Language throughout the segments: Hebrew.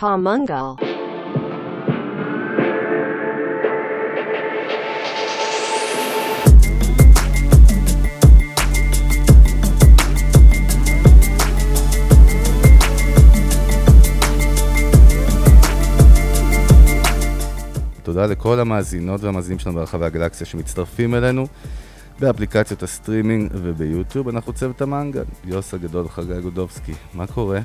המנגל. תודה לכל המאזינות והמאזינים שלנו ברחבי הגלקסיה שמצטרפים אלינו באפליקציות הסטרימינג וביוטיוב. אנחנו צוות המנגל, יוס הגדול, חגי גודובסקי. מה קורה?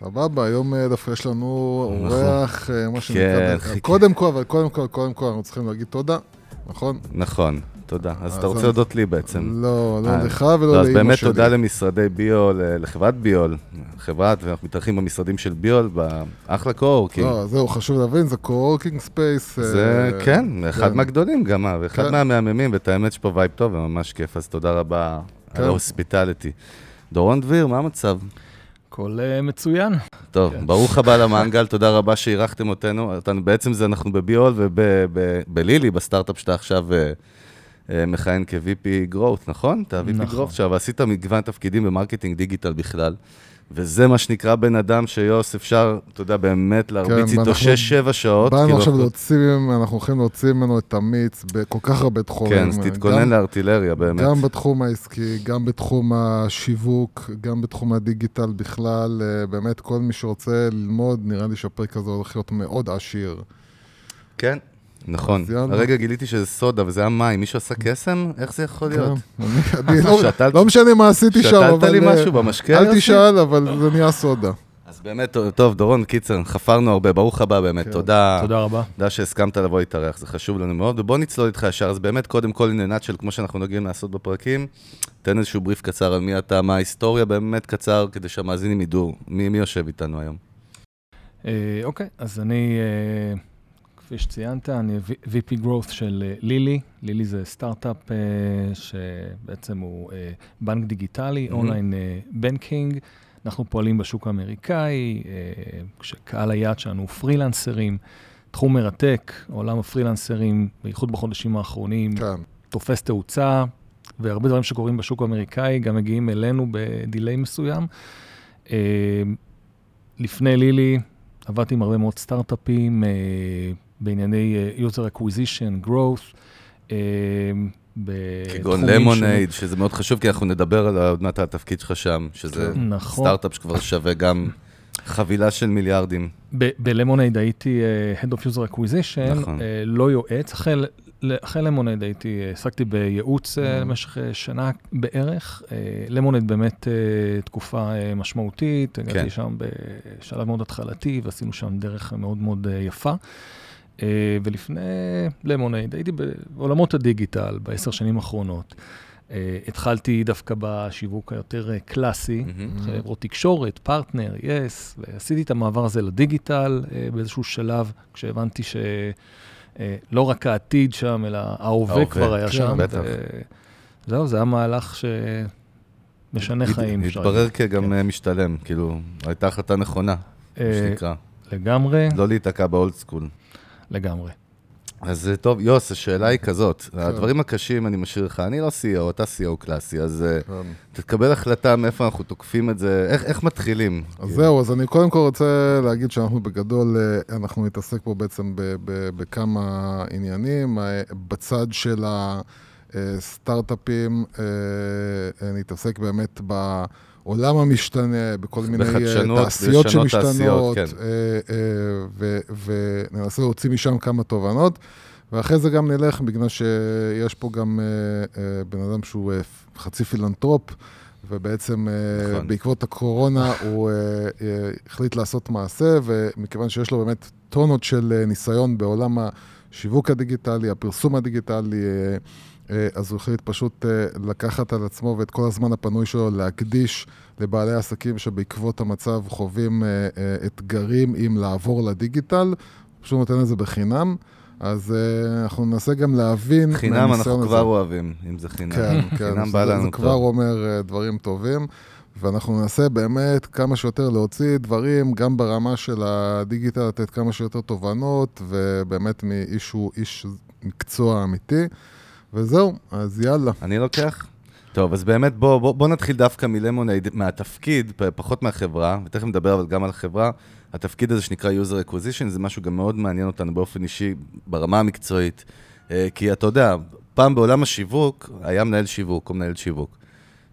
סבבה, היום אה, דווקא יש לנו נכון. אורח, אה, מה כן, שנקרא, חיכה. קודם כל, אבל קודם כל, קודם כל, אנחנו צריכים להגיד תודה, נכון? נכון, תודה. אז אז אתה רוצה להודות לי בעצם. לא, אה, לא לך לא, ולא אז לאימא באמת שלי. תודה למשרדי ביול, אה, לחברת ביול, חברת, ואנחנו מתארחים במשרדים של ביול, באחלה קו-וורקינג. לא, זהו, חשוב להבין, זה co-working space. זה, כן, אחד מהגדולים גם, אה, ואחד כן. מהמהממים, ואת האמת שפה vibe טוב וממש כיף, אז תודה רבה כן. על ה hospitality. דורון דביר, מה המצב? הכל אה, מצוין. טוב, כן. ברוך הבא למנגל, תודה רבה שאירחתם אותנו. אותנו. בעצם זה אנחנו בביול ובלילי, בסטארט-אפ שאתה עכשיו אה, אה, מכהן כ-VP growth, נכון? אתה VP נכון. growth עכשיו, ועשית מגוון תפקידים ב marketing דיגיטל בכלל. וזה מה שנקרא בן אדם שיוס, אפשר, אתה יודע, באמת להרביץ איתו ואנחנו 6-7 שעות. באנו כאילו, עכשיו להוציא, אנחנו הולכים להוציא ממנו את המיץ בכל כך הרבה תחומים. כן, אז תתכונן גם- לארטילריה, באמת. גם בתחום העסקי, גם בתחום השיווק, גם בתחום הדיגיטל בכלל, אה, באמת כל מי שרוצה ללמוד, נראה לי שהפרק הזה הולך להיות מאוד עשיר. כן, נכון. הרגע גיליתי שזה סודה וזה היה מים. מישהו עשה קסם? איך זה יכול להיות? כן, לא- שתלת- לא משנה מה עשיתי שם, שתלת אבל... לי אה, משהו במשקה? אל? תשאל, אבל זה נהיה סודה. אז באמת, טוב, דורון, קיצר, חפרנו הרבה, ברוך הבא באמת, כן. תודה. תודה רבה. תודה שהסכמת לבוא להתארח, זה חשוב לנו מאוד, ובוא נצלול איתך ישר, אז באמת, קודם כל, עניינת של כמו שאנחנו נוהגים לעשות בפרקים, תן איזשהו בריף קצר על מי אתה, מה ההיסטוריה, באמת קצר, כדי שהמאזינים ידעו מי, מי יושב איתנו היום. אה, אוקיי, אז אני, אה, כפי שציינת, אני VP Growth של אה, לילי. לילי זה סטארט-אפ אה, שבעצם הוא אה, בנק דיגיטלי, Mhm. online banking. אנחנו פועלים בשוק האמריקאי, כשקהל היעד שלנו הוא פרילנסרים. תחום מרתק, עולם הפרילנסרים, בייחוד בחודשים האחרונים, כן. תופס תאוצה, והרבה דברים שקורים בשוק האמריקאי גם מגיעים אלינו ב delay מסוים. לפני לילי עבדתי עם הרבה מאוד סטארט-אפים בענייני אה, user acquisition, growth. אה, כגון בתחומים למונייד, שזה מאוד חשוב, כי אנחנו נדבר על עוד מעט על התפקיד שלך שם, שזה כן. נכון. סטארט-אפ שכבר שווה גם חבילה של מיליארדים. ב- בלמונייד הייתי אה, Head of User Acquisition, נכון. אה, לא יועץ. אחרי, אחרי למונייד הייתי, עסקתי בייעוץ Mhm. למשך שנה בערך. למונייד באמת אה, תקופה אה, משמעותית, כן. הגעתי שם בשלב מאוד התחלתי ועשינו שם דרך מאוד מאוד אה, יפה. אה, ולפני למונייד הייתי בעולמות הדיגיטל בעשר שנים האחרונות. אה, התחלתי דווקא בשיווק היותר אה, קלאסי, מהמם. חברות תקשורת, פרטנר, יס, ועשיתי את המעבר הזה לדיגיטל אה, באיזשהו שלב, כשהבנתי שלא רק העתיד שם, אלא ההווה כבר היה כן, שם. בטח. ו- זהו, זה היה מהלך שמשנה הת- חיים. התברר. כגם כן. משתלם, כאילו, הייתה החלטה נכונה, מה אה, שנקרא. לגמרי, לא להיתקע באולד סקול. לגמרי. אז אה, טוב, יוס, השאלה היא כזאת, כן. הדברים הקשים אני משאיר לך, אני לא CEO, אתה CEO קלאסי, אז אה, כן. תקבל החלטה מאיפה אנחנו תוקפים את זה, איך, איך מתחילים? אז זהו, אז אני קודם כל רוצה להגיד שאנחנו בגדול, אה, אנחנו נתעסק פה בעצם ב- ב- בכמה עניינים. בצד של הסטארט-אפים, נתעסק באמת בעולם המשתנה, בכל מיני אה, תעשיות שמשתנות, תעשיות, כן. אה, אה, וננסה להוציא משם כמה תובנות. ואחרי זה גם נלך, בגלל שיש פה גם בן אדם שהוא חצי פילנטרופ, ובעצם נכון. בעקבות הקורונה הוא החליט לעשות מעשה, ומכיוון שיש לו באמת טונות של ניסיון בעולם השיווק הדיגיטלי, הפרסום הדיגיטלי, אז הוא החליט פשוט אה, לקחת על עצמו ואת כל הזמן הפנוי שלו להקדיש לבעלי עסקים שבעקבות המצב חווים אה, אה, אתגרים עם לעבור לדיגיטל, פשוט נותן את זה בחינם. אז uh, אנחנו ננסה גם להבין חינם אנחנו הזה. כבר אוהבים, אם זה חינם. כן, כן, חינם זה, בא זה לנו כבר טוב. אומר uh, דברים טובים, ואנחנו ננסה באמת כמה שיותר להוציא דברים, גם ברמה של הדיגיטל, לתת כמה שיותר תובנות, ובאמת מאיש שהוא איש מקצוע אמיתי. וזהו, אז יאללה. אני לוקח? טוב, אז באמת בוא, בוא, בוא נתחיל דווקא מלמונייד, מהתפקיד, פחות מהחברה, ותכף נדבר אבל גם על החברה. התפקיד הזה שנקרא user acquisition, זה משהו גם מאוד מעניין אותנו באופן אישי, ברמה המקצועית. אה, כי אתה יודע, פעם בעולם השיווק, היה מנהל שיווק או מנהל שיווק.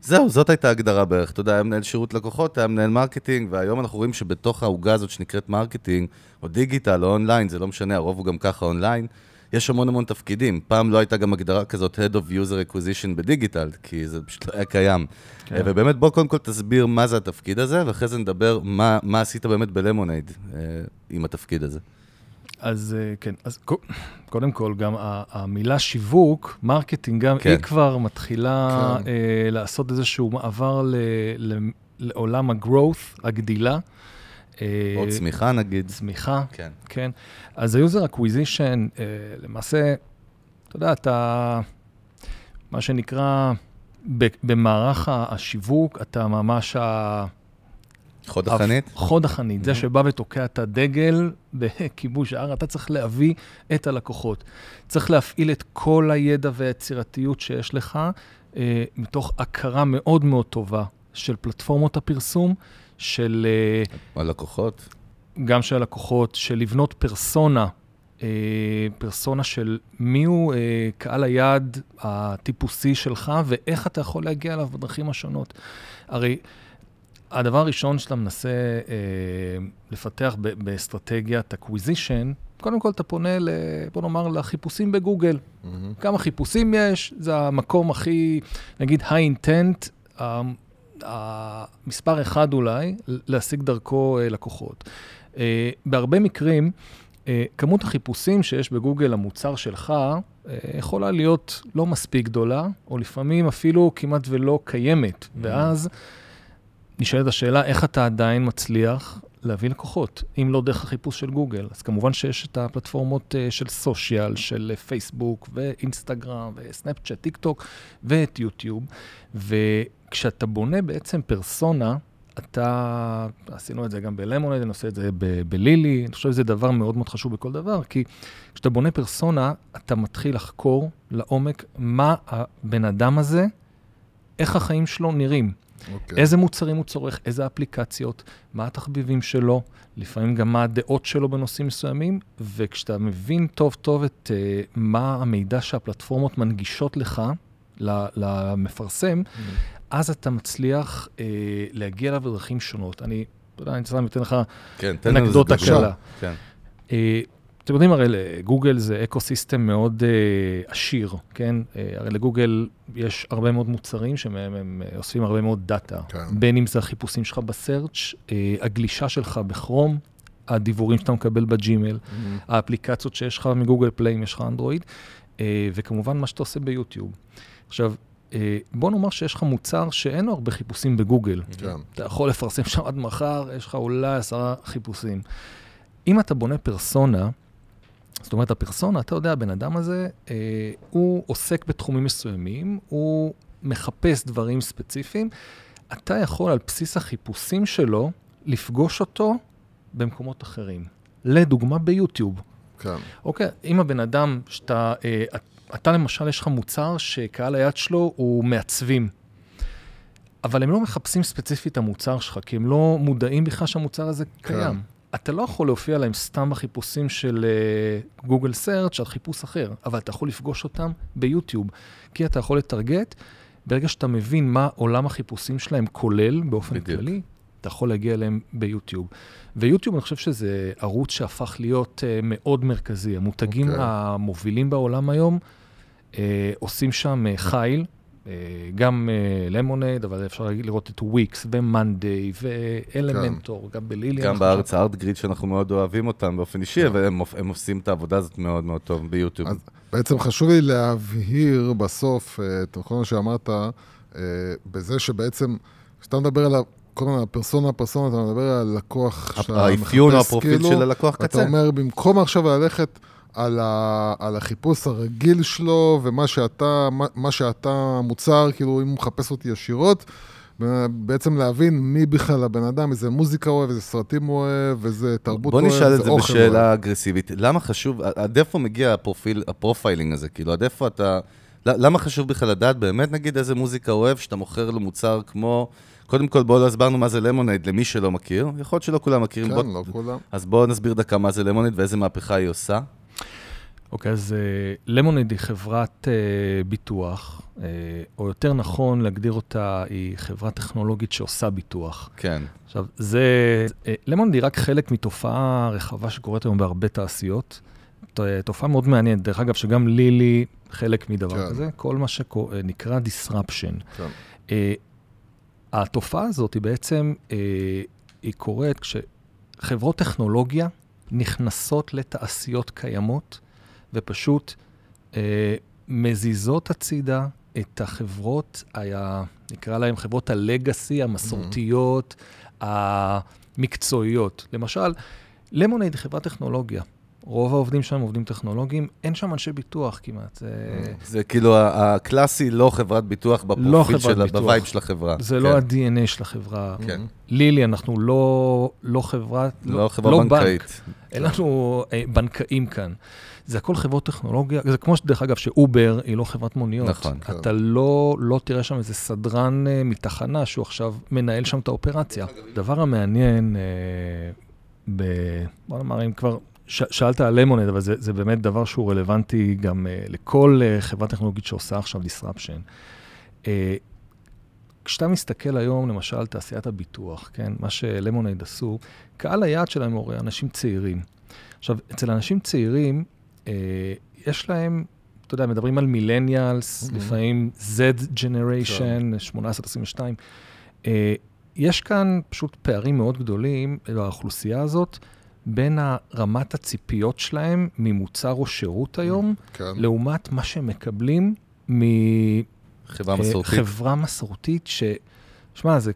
זהו, זאת הייתה ההגדרה בערך. אתה יודע, היה מנהל שירות לקוחות, היה מנהל marketing, והיום אנחנו רואים שבתוך העוגה הזאת שנקראת marketing, או דיגיטל, או אונליין, זה לא משנה, הרוב הוא גם ככה אונליין, יש המון המון תפקידים. פעם לא הייתה גם הגדרה כזאת Head of User Acquisition בדיגיטל, כי זה פשוט לא היה קיים. כן. כן. ובאמת, בוא קודם כל תסביר מה זה התפקיד הזה, ואחרי זה נדבר מה, מה עשית באמת בלמונייד אה, עם התפקיד הזה. אז אה, כן, אז קו- קודם כל, גם המילה שיווק, marketing, גם כן. היא כבר מתחילה כן. אה, לעשות איזשהו מעבר ל- ל- לעולם ה-growth, הגדילה. אה, או צמיחה נגיד. צמיחה, כן. כן. אז ה-user acquisition, אה, למעשה, אתה יודע, אתה, מה שנקרא, במערך השיווק, אתה ממש ה... חוד החנית? חוד החנית, זה שבא ותוקע את הדגל בכיבוש ההר, אתה צריך להביא את הלקוחות. צריך להפעיל את כל הידע והיצירתיות שיש לך, אה, מתוך הכרה מאוד מאוד טובה של פלטפורמות הפרסום, של אה, הלקוחות? גם של הלקוחות, של לבנות פרסונה, אה, פרסונה של מי הוא אה, קהל היעד הטיפוסי שלך, ואיך אתה יכול להגיע אליו בדרכים השונות. הרי הדבר הראשון שאתה מנסה אה, לפתח ב- באסטרטגיית acquisition, קודם כל אתה פונה, ל, בוא נאמר, לחיפושים בגוגל. מהמם. כמה חיפושים יש, זה המקום הכי, נגיד, high intent, המספר אחד אולי, להשיג דרכו אה, לקוחות. אה, בהרבה מקרים, אה, כמות החיפושים שיש בגוגל למוצר שלך, יכולה להיות לא מספיק גדולה, או לפעמים אפילו כמעט ולא קיימת. ואז נשאלת השאלה, איך אתה עדיין מצליח להביא לקוחות, אם לא דרך החיפוש של גוגל? אז כמובן שיש את הפלטפורמות של סושיאל, של פייסבוק ואינסטגרם וסנאפצ'אט, טיק טוק ואת יוטיוב. וכשאתה בונה בעצם פרסונה, אתה, עשינו את זה גם בלמונד, אני עושה את זה בלילי, אני חושב שזה דבר מאוד מאוד חשוב בכל דבר, כי כשאתה בונה פרסונה, אתה מתחיל לחקור לעומק מה הבן אדם הזה, איך החיים שלו נראים. אוקיי. איזה מוצרים הוא צורך, איזה אפליקציות, מה התחביבים שלו, לפעמים גם מה הדעות שלו בנושאים מסוימים, וכשאתה מבין טוב טוב את uh, מה המידע שהפלטפורמות מנגישות לך, למפרסם, מהמם. אז אתה מצליח uh, להגיע אליו בדרכים שונות. אני, אתה יודע, אני סתם אתן לך כן, אנקדוטה. קלה. כן. אה, אתם יודעים, הרי לגוגל זה ecosystem מאוד אה, עשיר, כן? אה, הרי לגוגל יש הרבה מאוד מוצרים שמהם הם אה, אוספים הרבה מאוד data. כן. בין אם זה החיפושים שלך ב search, אה, הגלישה שלך בכרום, הדיבורים שאתה מקבל בג'ימל, מהמם. האפליקציות שיש לך מגוגל פליי, אם יש לך אנדרואיד, אה, וכמובן מה שאתה עושה ביוטיוב. עכשיו, אה, בוא נאמר שיש לך מוצר שאין לו הרבה חיפושים בגוגל. כן. אתה יכול לפרסם שם עד מחר, יש לך אולי עשרה חיפושים. אם אתה בונה פרסונה, זאת אומרת, הפרסונה, אתה יודע, הבן אדם הזה, אה, הוא עוסק בתחומים מסוימים, הוא מחפש דברים ספציפיים, אתה יכול על בסיס החיפושים שלו לפגוש אותו במקומות אחרים. לדוגמה, ביוטיוב. כן. אוקיי, אם הבן אדם שאתה, אה, אתה למשל, יש לך מוצר שקהל היד שלו הוא מעצבים, אבל הם לא מחפשים ספציפית את המוצר שלך, כי הם לא מודעים בכלל שהמוצר הזה כן. קיים. אתה לא יכול להופיע להם סתם בחיפושים של גוגל uh, סרצ' על חיפוש אחר, אבל אתה יכול לפגוש אותם ביוטיוב, כי אתה יכול לטרגט, ברגע שאתה מבין מה עולם החיפושים שלהם כולל באופן בדיוק. כללי, אתה יכול להגיע אליהם ביוטיוב. ויוטיוב, אני חושב שזה ערוץ שהפך להיות uh, מאוד מרכזי. המותגים אוקיי. okay. המובילים בעולם היום עושים שם uh, חיל, uh, גם uh, למונייד, אבל אפשר לראות את וויקס ומאנדיי ואלמנטור, גם בלילי. גם בארץ הארט גריד שאנחנו מאוד אוהבים אותם באופן אישי, כן. אבל הם, הם עושים את העבודה הזאת מאוד מאוד טוב ביוטיוב. אז בעצם חשוב לי להבהיר בסוף אה, את כל מה שאמרת, אה, בזה שבעצם, כשאתה מדבר על ה- כל הזמן על פרסונה, פרסונה, אתה מדבר על לקוח שאתה האפיון או מחפש, הפרופיל כאילו, של הלקוח ואתה קצה. אומר, במקום עכשיו ללכת על, ה, על החיפוש הרגיל שלו, ומה שאתה, מה, מה שאתה מוצר, כאילו, אם הוא מחפש אותי ישירות, בעצם להבין מי בכלל הבן אדם, איזה מוזיקה הוא אוהב, איזה סרטים הוא אוהב, איזה תרבות בוא הוא אוהב, נשאל את איזה זה אוכל הוא אוהב. בשאלה אגרסיבית. למה חשוב, עד איפה מגיע הפרופיל, ה profiling הזה? כאילו, עד איפה אתה למה חשוב בכלל לדעת באמת, נגיד, איזה מוזיקה אוהב, שאתה מוכר לו מוצר כמו... קודם כל, בואו לא הסברנו מה זה למונייד למי שלא מכיר. יכול להיות שלא כולם מכירים. כן, בוא... לא כולם. אז בואו נסביר דקה מה זה למונייד ואיזה מהפכה היא עושה. אוקיי, אז למוניד היא חברת uh, ביטוח, uh, או יותר נכון להגדיר אותה, היא חברה טכנולוגית שעושה ביטוח. כן. עכשיו, זה... למוניד היא רק חלק מתופעה רחבה שקורית היום בהרבה תעשיות. תופעה מאוד מעניינת, דרך אגב, שגם לילי חלק מדבר כן. כזה, כל מה שנקרא disruption. כן. Uh, התופעה הזאת היא בעצם, uh, היא קורית כשחברות טכנולוגיה נכנסות לתעשיות קיימות ופשוט uh, מזיזות הצידה את החברות, היה, נקרא להן חברות הלגאסי, המסורתיות, המקצועיות. למשל, למונייד היא חברת טכנולוגיה. רוב העובדים שם עובדים טכנולוגיים, אין שם אנשי ביטוח כמעט. זה, זה כאילו ה- הקלאסי, לא חברת ביטוח בפרופיל לא חברת שלה, ביטוח. ב vibe של החברה. זה כן. לא ה-DNA של החברה. כן. לילי, אנחנו לא, לא חברה, לא חברה בנקאית. בנק. אין לנו אה, בנקאים כאן. זה הכל חברות טכנולוגיה, זה כמו שדרך אגב שאובר היא לא חברת מוניות. נכון. כן. אתה לא, לא תראה שם איזה סדרן אה, מתחנה שהוא עכשיו מנהל שם את האופרציה. הדבר המעניין, אה, ב... בוא נאמר, אם כבר ש... שאלת על למונד, אבל זה, זה באמת דבר שהוא רלוונטי גם אה, לכל אה, חברה טכנולוגית שעושה עכשיו disruption. אה, כשאתה מסתכל היום, למשל, תעשיית הביטוח, כן, מה שלמונייד עשו, קהל היעד שלהם הוא אנשים צעירים. עכשיו, אצל אנשים צעירים, אה, יש להם, אתה יודע, מדברים על מילניאלס, Mhm. לפעמים Z Generation, 18-22. אה, יש כאן פשוט פערים מאוד גדולים באוכלוסייה הזאת, בין רמת הציפיות שלהם ממוצר או שירות היום, כן. לעומת מה שהם מקבלים מ... חברה אה, מסורתית. חברה מסורתית ש... שמע, זה,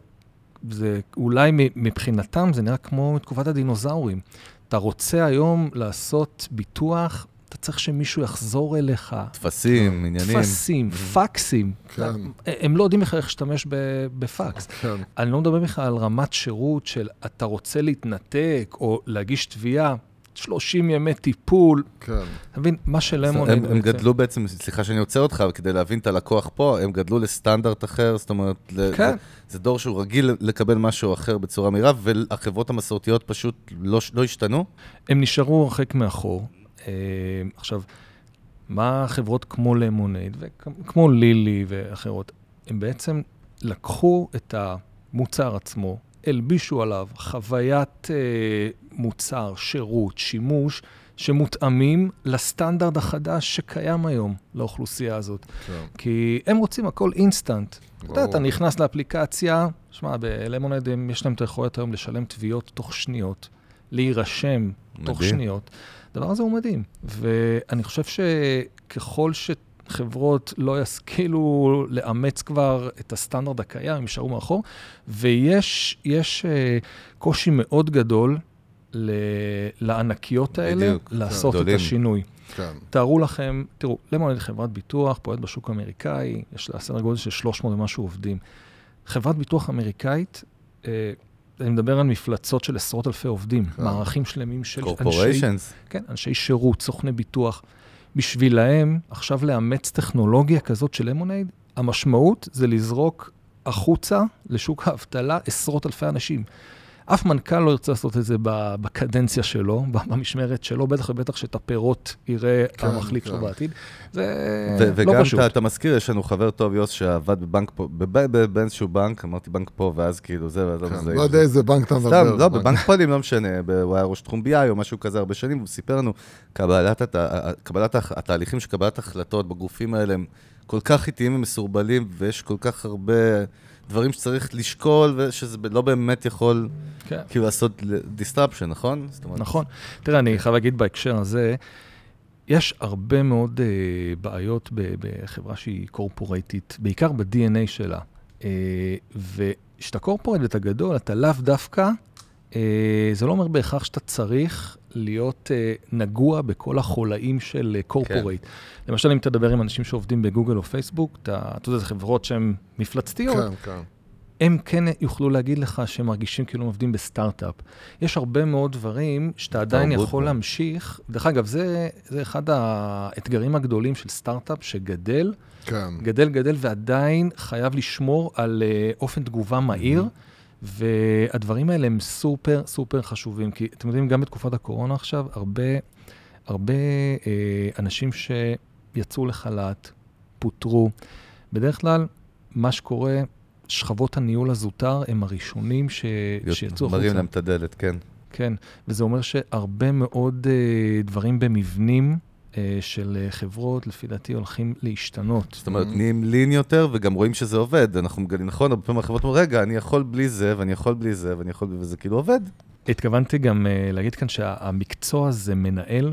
זה אולי מ- מבחינתם זה נראה כמו מתקופת הדינוזאורים. אתה רוצה היום לעשות ביטוח, אתה צריך שמישהו יחזור אליך. טפסים, עניינים. טפסים, פקסים. כן. הם לא יודעים איך להשתמש ב- בפקס. כן. אני לא מדבר בכלל על רמת שירות של אתה רוצה להתנתק או להגיש תביעה, 30 ימי טיפול. כן. אתה מבין, מה שלמון... הם, הם גדלו בעצם, סליחה שאני עוצר אותך, כדי להבין את הלקוח פה, הם גדלו לסטנדרט אחר, זאת אומרת, ל- כן. זה, זה דור שהוא רגיל לקבל משהו אחר בצורה מהירה, והחברות המסורתיות פשוט לא, לא השתנו? הם נשארו הרחק מאחור. אה, עכשיו, מה חברות כמו למונייד וכמו לילי ואחרות, הם בעצם לקחו את המוצר עצמו, הלבישו עליו חוויית אה, מוצר, שירות, שימוש, שמותאמים לסטנדרט החדש שקיים היום לאוכלוסייה הזאת. כן. כי הם רוצים הכל אינסטנט. אתה יודע. אתה נכנס לאפליקציה, שמע, בלמונייד הם- יש להם את היכולת היום לשלם תביעות תוך שניות, להירשם תוך. שניות. הדבר הזה הוא מדהים. ואני חושב שככל שחברות לא ישכילו לאמץ כבר את הסטנדרט הקיים, הם יישארו מאחור, ויש יש, אה, קושי מאוד גדול ל- לענקיות האלה בדיוק, לעשות את גדולים. השינוי. כן. תארו לכם, תראו, למונייד חברת ביטוח, פועלת בשוק האמריקאי, יש לה סדר גודל של 300 ומשהו עובדים. חברת ביטוח אמריקאית, אה, אני מדבר על מפלצות של עשרות אלפי עובדים, כן. מערכים שלמים של אנשי. כן, אנשי שירות, סוכני ביטוח. בשבילהם, עכשיו לאמץ טכנולוגיה כזאת של למונייד, המשמעות זה לזרוק החוצה לשוק האבטלה עשרות אלפי אנשים. אף מנכ"ל לא ירצה לעשות את זה ב- בקדנציה שלו, במשמרת שלו, בטח ובטח שאת הפירות יראה כן, המחליף כן. שלו בעתיד. זה ו- לא וגם פשוט. אתה, אתה מזכיר, יש לנו חבר טוב, יוס, שעבד בבנק פה, באיזשהו בנק, אמרתי בנק פה, ואז כאילו זה, ואז כן. זה... לא יודע איזה בנק אתה מדבר. סתם, לא, בנק- בבנק פועלים, לא משנה, ב- הוא היה ראש תחום BI או משהו כזה הרבה שנים, והוא סיפר לנו, קבלת, הת- קבלת הח- התהליכים של קבלת החלטות בגופים האלה הם כל כך איטיים ומסורבלים, ויש כל כך הרבה דברים שצריך לשקול, ושזה לא באמת יכול כן. כאילו לעשות disruption, נכון? אומרת, נכון. תראה, אני חייב להגיד בהקשר הזה, יש הרבה מאוד uh, בעיות בחברה שהיא קורפורייטית, בעיקר ב-DNA שלה. Uh, וכשאתה קורפורייט ואתה גדול, אתה לאו דווקא, uh, זה לא אומר בהכרח שאתה צריך להיות uh, נגוע בכל החולאים של קורפורייט. כן. למשל, אם תדבר עם אנשים שעובדים בגוגל או פייסבוק, אתה, אתה יודע, זה חברות שהן מפלצתיות. כן, כן. הם כן יוכלו להגיד לך שהם מרגישים כאילו הם עובדים בסטארט-אפ. יש הרבה מאוד דברים שאתה עדיין יכול גם. להמשיך. דרך אגב, זה, זה אחד האתגרים הגדולים של סטארט-אפ שגדל, כן. גדל, גדל, ועדיין חייב לשמור על uh, אופן תגובה מהיר, והדברים האלה הם סופר סופר חשובים, כי אתם יודעים, גם בתקופת הקורונה עכשיו, הרבה, הרבה uh, אנשים שיצאו לחל"ת, פוטרו. בדרך כלל, מה שקורה, שכבות הניהול הזוטר הם הראשונים ש... שיצאו מראים החוצה. להם את הדלת, כן. כן, וזה אומר שהרבה מאוד uh, דברים במבנים של uh, חברות, לפי דעתי, הולכים להשתנות. זאת אומרת, נהיים לין יותר, וגם רואים שזה עובד. אנחנו מגלים, נכון, הרבה פעמים החברות אומרות, רגע, אני יכול בלי זה, ואני יכול בלי זה, ואני יכול, וזה כאילו עובד. התכוונתי גם uh, להגיד כאן שהמקצוע הזה מנהל,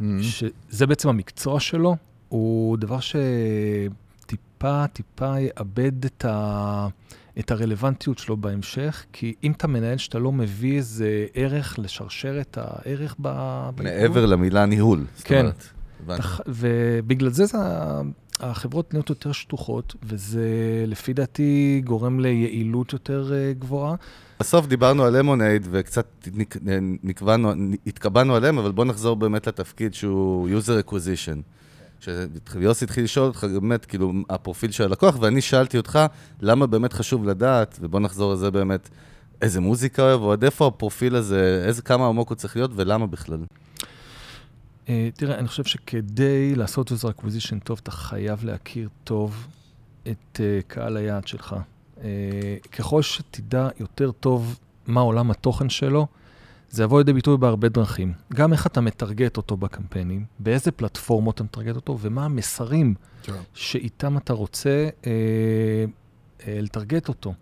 Mhm. שזה בעצם המקצוע שלו, הוא דבר שטיפה, טיפה יאבד את, ה... את הרלוונטיות שלו בהמשך, כי אם אתה מנהל שאתה לא מביא איזה ערך לשרשרת הערך ב... מעבר למילה ניהול. זאת כן. אומרת, הבנתי. תח- ובגלל זה, זה החברות נהיות יותר שטוחות, וזה לפי דעתי גורם ליעילות יותר אה, גבוהה. בסוף דיברנו על למונייד, וקצת נק- נקבענו, התקבענו עליהם, אבל בוא נחזור באמת לתפקיד שהוא user acquisition. שיוסי התחיל לשאול אותך באמת, כאילו, הפרופיל של הלקוח, ואני שאלתי אותך, למה באמת חשוב לדעת, ובוא נחזור לזה באמת, איזה מוזיקה אוהב, או עד איפה הפרופיל הזה, איזה, כמה עמוק הוא צריך להיות, ולמה בכלל. אה, תראה, אני חושב שכדי לעשות user acquisition טוב, אתה חייב להכיר טוב את אה, קהל היעד שלך. אה, ככל שתדע יותר טוב מה עולם התוכן שלו, זה יבוא לידי ביטוי בהרבה דרכים. גם איך אתה מטרגט אותו בקמפיינים, באיזה פלטפורמות אתה מטרגט אותו, ומה המסרים כן. שאיתם אתה רוצה אה, אה, לטרגט אותו.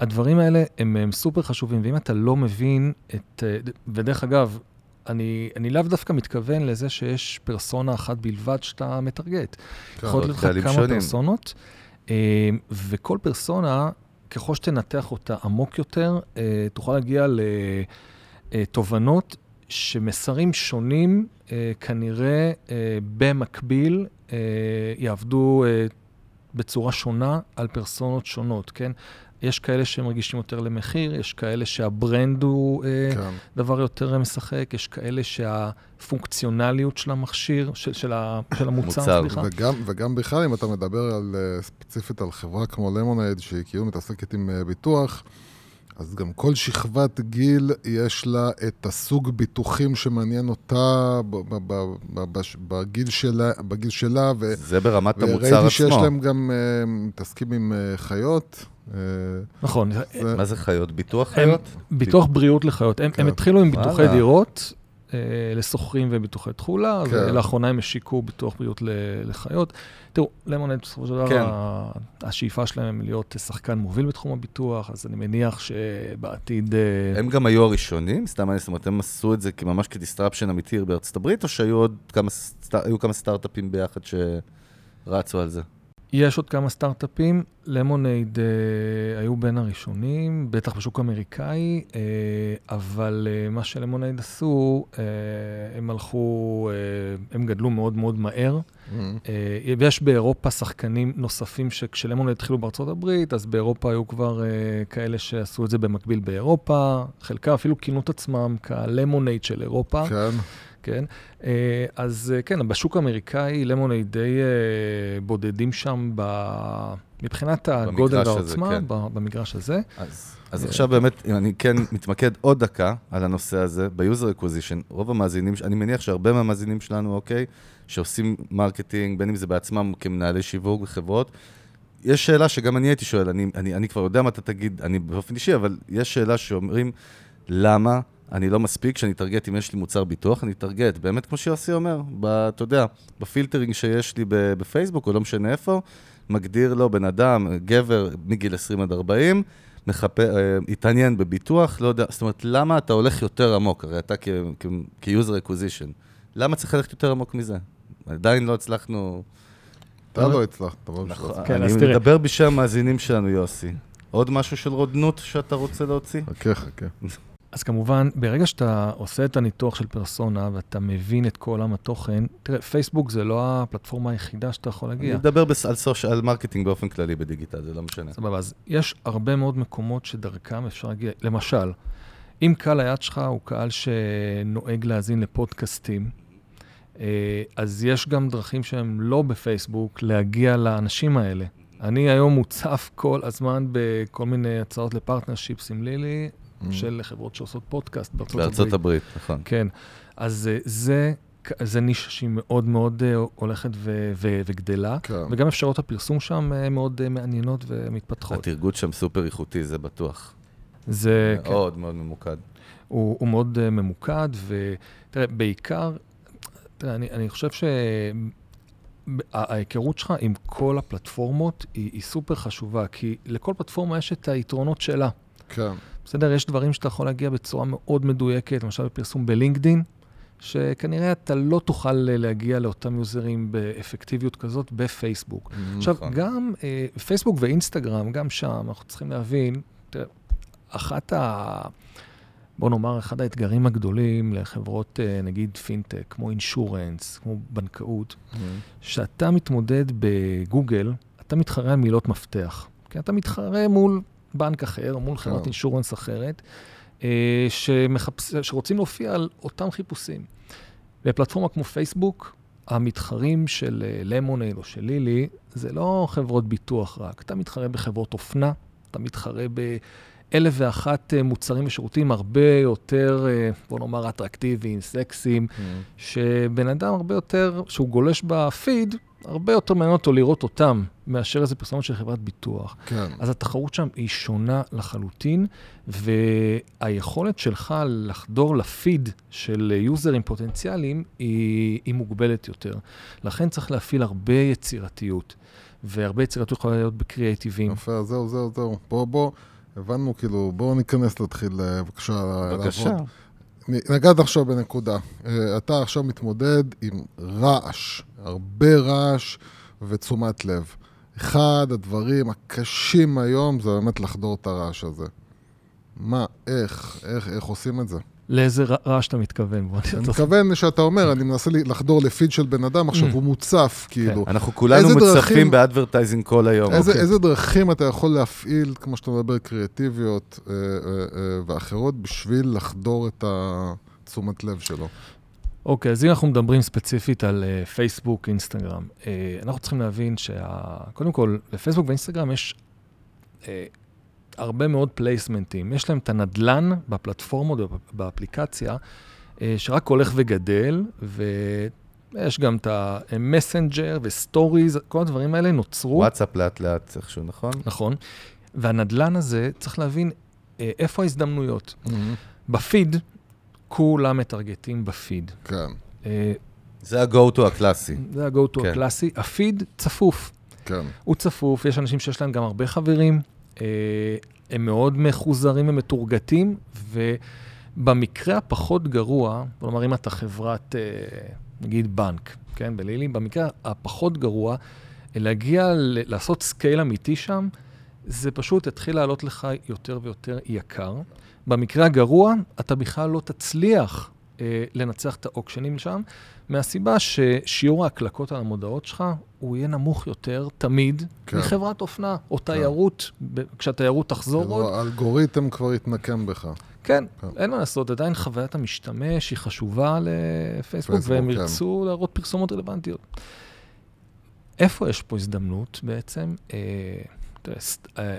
הדברים האלה הם, הם סופר חשובים, ואם אתה לא מבין את... אה, ודרך אגב, אני, אני לאו דווקא מתכוון לזה שיש פרסונה אחת בלבד שאתה מטרגט. כן. יכול להיות לך כמה שונים. פרסונות, אה, וכל פרסונה, ככל שתנתח אותה עמוק יותר, אה, תוכל להגיע לתובנות שמסרים שונים אה, כנראה אה, במקביל אה, יעבדו אה, בצורה שונה על פרסונות שונות, כן? יש כאלה שהם רגישים יותר למחיר, יש כאלה שהברנד הוא אה, כן. דבר יותר משחק, יש כאלה שהפונקציונליות של המכשיר, של, של, ה, של המוצר, מוצר. סליחה. וגם, וגם בכלל, אם אתה מדבר על, אה, ספציפית על חברה כמו למונייד, שהיא כאילו מתעסקת עם אה, ביטוח, אז גם כל שכבת גיל יש לה את הסוג ביטוחים שמעניין אותה ב- ב- ב- ב- בש- בגיל שלה, בגיל שלה ו... זה ברמת המוצר וראיתי שיש עצמו. להם גם, אה, מתעסקים עם אה, חיות. אה, נכון, זה- מה זה חיות? ביטוח חיות? ביטוח בריאות לחיות. הם, כן. הם התחילו עם ביטוחי. דירות אה, לשוכרים וביטוחי תכולה, כן. ולאחרונה הם השיקו ביטוח בריאות לחיות. תראו, למונד בסופו של דבר, כן. השאיפה שלהם להיות שחקן מוביל בתחום הביטוח, אז אני מניח שבעתיד... אה, הם גם היו הראשונים? סתם זאת אומרת, הם עשו את זה ממש כדיסטרפשן אמיתי בארצות הברית, או שהיו עוד כמה, סט... כמה סטארט-אפים ביחד שרצו על זה? יש עוד כמה סטארט-אפים, למונייד אה, היו בין הראשונים, בטח בשוק האמריקאי, אה, אבל אה, מה שלמונייד עשו, אה, הם הלכו, אה, הם גדלו מאוד מאוד מהר. אה, אה, ויש באירופה שחקנים נוספים שכשלמונייד התחילו בארצות הברית, אז באירופה היו כבר אה, כאלה שעשו את זה במקביל באירופה, חלקם אפילו כינו את עצמם כלמונייד של אירופה. כן. כן? אה, אז אה, כן, בשוק האמריקאי למונייד די אה, בודדים שם ב... מבחינת הגודל והעוצמה, כן. במגרש הזה. אז, אז עכשיו באמת, אם אני כן מתמקד עוד דקה על הנושא הזה, ב-user acquisition, רוב המאזינים, אני מניח שהרבה מהמאזינים שלנו, אוקיי, שעושים marketing, בין אם זה בעצמם כמנהלי שיווק בחברות, יש שאלה שגם אני הייתי שואל, אני, אני, אני כבר יודע מה אתה תגיד, אני באופן אישי, אבל יש שאלה שאומרים, למה אני לא מספיק שאני אטרגט, אם יש לי מוצר ביטוח, אני אטרגט, באמת כמו שיוסי אומר, ב, אתה יודע, ב filtering שיש לי בפייסבוק, או לא משנה איפה, מגדיר לו בן אדם, גבר מגיל 20 עד 40, מחפה, אה, התעניין בביטוח, לא יודע, זאת אומרת, למה אתה הולך יותר עמוק? הרי אתה כ-user acquisition, למה צריך ללכת יותר עמוק מזה? עדיין לא הצלחנו... אתה לא הצלחת, ברור נכון. כן, אני אז תראה. מדבר בשם המאזינים שלנו, יוסי. עוד משהו של רודנות שאתה רוצה להוציא? חכה, חכה. אז כמובן, ברגע שאתה עושה את הניתוח של פרסונה ואתה מבין את כל עולם התוכן, תראה, פייסבוק זה לא הפלטפורמה היחידה שאתה יכול אני להגיע. מדבר בס- על סוש- על marketing באופן כללי בדיגיטל, זה לא משנה. סבבה, אז יש הרבה מאוד מקומות שדרכם אפשר להגיע. למשל, אם קהל היעד שלך הוא קהל שנוהג להאזין לפודקאסטים, אה, אז יש גם דרכים שהן לא בפייסבוק להגיע לאנשים האלה. אני היום מוצף כל הזמן בכל מיני הצעות ל partnerships עם לילי. של חברות שעושות פודקאסט בארצות בארצות הברית. הברית, נכון. כן, אז אה, זה, זה נישה שהיא מאוד מאוד אה, הולכת ו- ו- וגדלה, כן. וגם אפשרויות הפרסום שם אה, מאוד מעניינות ומתפתחות. התרגות שם סופר איכותי, זה בטוח. זה, כן, מאוד מאוד ממוקד. הוא, הוא מאוד ממוקד, ותראה, בעיקר, תראה, אני, אני חושב שההיכרות שלך עם כל הפלטפורמות היא, היא סופר חשובה, כי לכל פלטפורמה יש את היתרונות שלה. כן. בסדר? יש דברים שאתה יכול להגיע בצורה מאוד מדויקת, למשל בפרסום בלינקדין, שכנראה אתה לא תוכל אה, להגיע לאותם יוזרים באפקטיביות כזאת בפייסבוק. עכשיו, נכון. גם אה, פייסבוק ואינסטגרם, גם שם, אנחנו צריכים להבין, תראה, אחת ה... בוא נאמר, אחד האתגרים הגדולים לחברות, אה, נגיד פינטק, כמו אינשורנס, כמו בנקאות, Mm. שאתה מתמודד בגוגל, אתה מתחרה על מילות מפתח. כי אתה מתחרה מול בנק אחר, מול חברת. אינשורנס אחרת, אה, שמחפש, שרוצים להופיע על אותם חיפושים. בפלטפורמה כמו פייסבוק, המתחרים של למונייד או של לילי, זה לא חברות ביטוח רק. אתה מתחרה בחברות אופנה, אתה מתחרה באלף ואחת אה, מוצרים ושירותים הרבה יותר, אה, בוא נאמר, אטרקטיביים, סקסיים, Mm. שבן אדם הרבה יותר, שהוא גולש בפיד, הרבה יותר מעניין אותו לראות אותם, מאשר איזה פרסומת של חברת ביטוח. כן. אז התחרות שם היא שונה לחלוטין, והיכולת שלך לחדור לפיד של יוזרים פוטנציאליים היא, היא מוגבלת יותר. לכן צריך להפעיל הרבה יצירתיות, והרבה יצירתיות יכולה להיות בקריאייטיבים. יפה, זהו, זהו, זהו. בוא, בוא, הבנו, כאילו, בואו ניכנס להתחיל, אה, בבקשה, בבקשה. לעבוד. נ- נגעת עכשיו בנקודה. אה, אתה עכשיו מתמודד עם רעש, הרבה רעש ותשומת לב. אחד הדברים הקשים היום זה באמת לחדור את הרעש הזה. מה, איך, איך, איך עושים את זה? לאיזה רעש אתה מתכוון? בוא אני. מתכוון שאתה אומר, אני מנסה לחדור לפיד של בן אדם, עכשיו Mm. הוא מוצף, כאילו. אנחנו כולנו מוצפים באדברטייזינג כל היום. איזה, אוקיי. איזה דרכים אתה יכול להפעיל, כמו שאתה מדבר, קריאטיביות אה, אה, אה, ואחרות, בשביל לחדור את התשומת לב שלו? אוקיי, אז אם אנחנו מדברים ספציפית על פייסבוק, אינסטגרם, אנחנו צריכים להבין שקודם כל, לפייסבוק ואינסטגרם יש הרבה מאוד פלייסמנטים. יש להם את הנדלן בפלטפורמות, באפליקציה, אה, שרק הולך וגדל, ויש גם את המסנג'ר ו stories, כל הדברים האלה נוצרו. וואטסאפ לאט לאט איכשהו, נכון? נכון. והנדלן הזה, צריך להבין אה, איפה ההזדמנויות. בפיד, כולם מטרגטים בפיד. כן. אה, זה ה-go-to הקלאסי. זה ה-go-to כן. הקלאסי. הפיד צפוף. כן. הוא צפוף, יש אנשים שיש להם גם הרבה חברים, אה, הם מאוד מחוזרים ומטורגטים, ובמקרה הפחות גרוע, כלומר, אם אתה חברת, אה, נגיד בנק, כן, בלילי, במקרה הפחות גרוע, להגיע, לעשות scale אמיתי שם, זה פשוט יתחיל לעלות לך יותר ויותר יקר. במקרה הגרוע, אתה בכלל לא תצליח אה, לנצח את האוקשנים שם, מהסיבה ששיעור ההקלקות על המודעות שלך, הוא יהיה נמוך יותר תמיד כן. מחברת אופנה או תיירות, ב- כשהתיירות תחזור עוד. כאילו, האלגוריתם כבר יתנקם בך. כן, כן. אין מה לעשות, עדיין חוויית המשתמש היא חשובה לפייסבוק, פייסבוק, והם כן. ירצו להראות פרסומות רלוונטיות. איפה יש פה הזדמנות בעצם? אה, תראה, אה,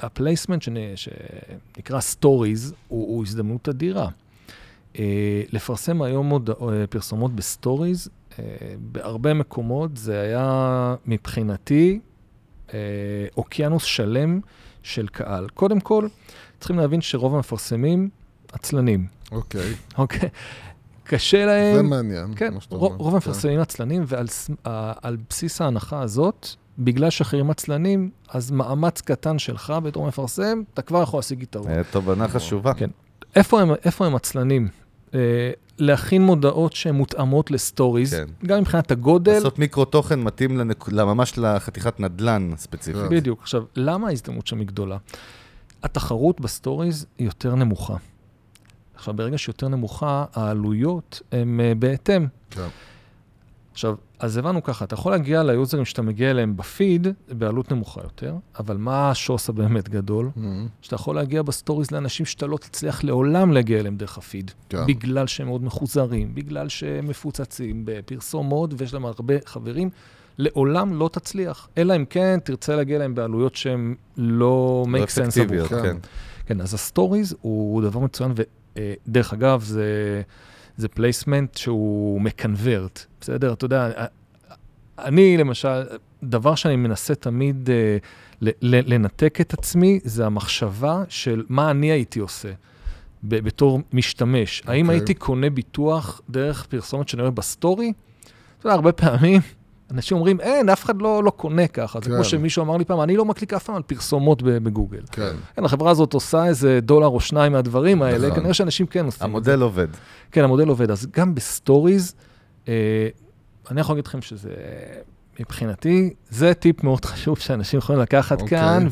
ה placement שנ- שנקרא stories הוא, הוא הזדמנות אדירה. אה, לפרסם היום עוד אה, פרסומות ב stories, אה, בהרבה מקומות זה היה מבחינתי אה, אוקיינוס שלם של קהל. קודם כל, צריכים להבין שרוב המפרסמים עצלנים, אוקיי. אוקיי? קשה זה להם... מעניין. כן, מה שאתה רוב, אומר. רוב המפרסמים עצלנים, ועל על בסיס ההנחה הזאת, בגלל שאחרים עצלנים, אז מאמץ קטן שלך בתור מפרסם, אתה כבר יכול להשיג יתרון. אה, תובנה חשובה. כן. איפה הם, איפה הם עצלנים? אה, להכין מודעות שהן מותאמות ל stories, כן. גם מבחינת הגודל. לעשות מיקרו תוכן מתאים לנק- ממש לחתיכת נדל"ן ספציפית. בדיוק. עכשיו, למה ההזדמנות שם היא גדולה? התחרות ב stories היא יותר נמוכה. עכשיו, ברגע שיותר נמוכה, העלויות הן אה, בהתאם. כן. עכשיו, אז הבנו ככה, אתה יכול להגיע ליוזרים שאתה מגיע אליהם בפיד בעלות נמוכה יותר, אבל מה השוס הבאמת גדול? Mhm. שאתה יכול להגיע ב stories לאנשים שאתה לא תצליח לעולם להגיע אליהם דרך הפיד. כן. בגלל שהם מאוד מחוזרים, בגלל שהם מפוצצים בפרסומות ויש להם הרבה חברים, לעולם לא תצליח. אלא אם כן תרצה להגיע אליהם בעלויות שהן לא make sense עבורך. כן. כן, אז ה stories הוא דבר מצוין, ודרך אגב, זה, זה placement שהוא מקנברט, בסדר? אתה יודע, אני למשל, דבר שאני מנסה תמיד אה, לנתק את עצמי, זה המחשבה של מה אני הייתי עושה בתור משתמש. אוקיי. האם אוקיי. הייתי קונה ביטוח דרך פרסומת שאני רואה ב story? אתה יודע, הרבה פעמים אנשים אומרים, אין, אף אחד לא, לא קונה ככה. זה כן. כמו שמישהו אמר לי פעם, אני לא מקליק אף פעם על פרסומות בגוגל. כן. כן, החברה הזאת עושה איזה דולר או שניים מהדברים האלה, נכון. כנראה שאנשים כן עושים את זה. המודל עובד. כן, המודל עובד. אז גם ב stories, אה, אני יכול להגיד לכם שזה, מבחינתי, זה טיפ מאוד חשוב שאנשים יכולים לקחת אוקיי. כאן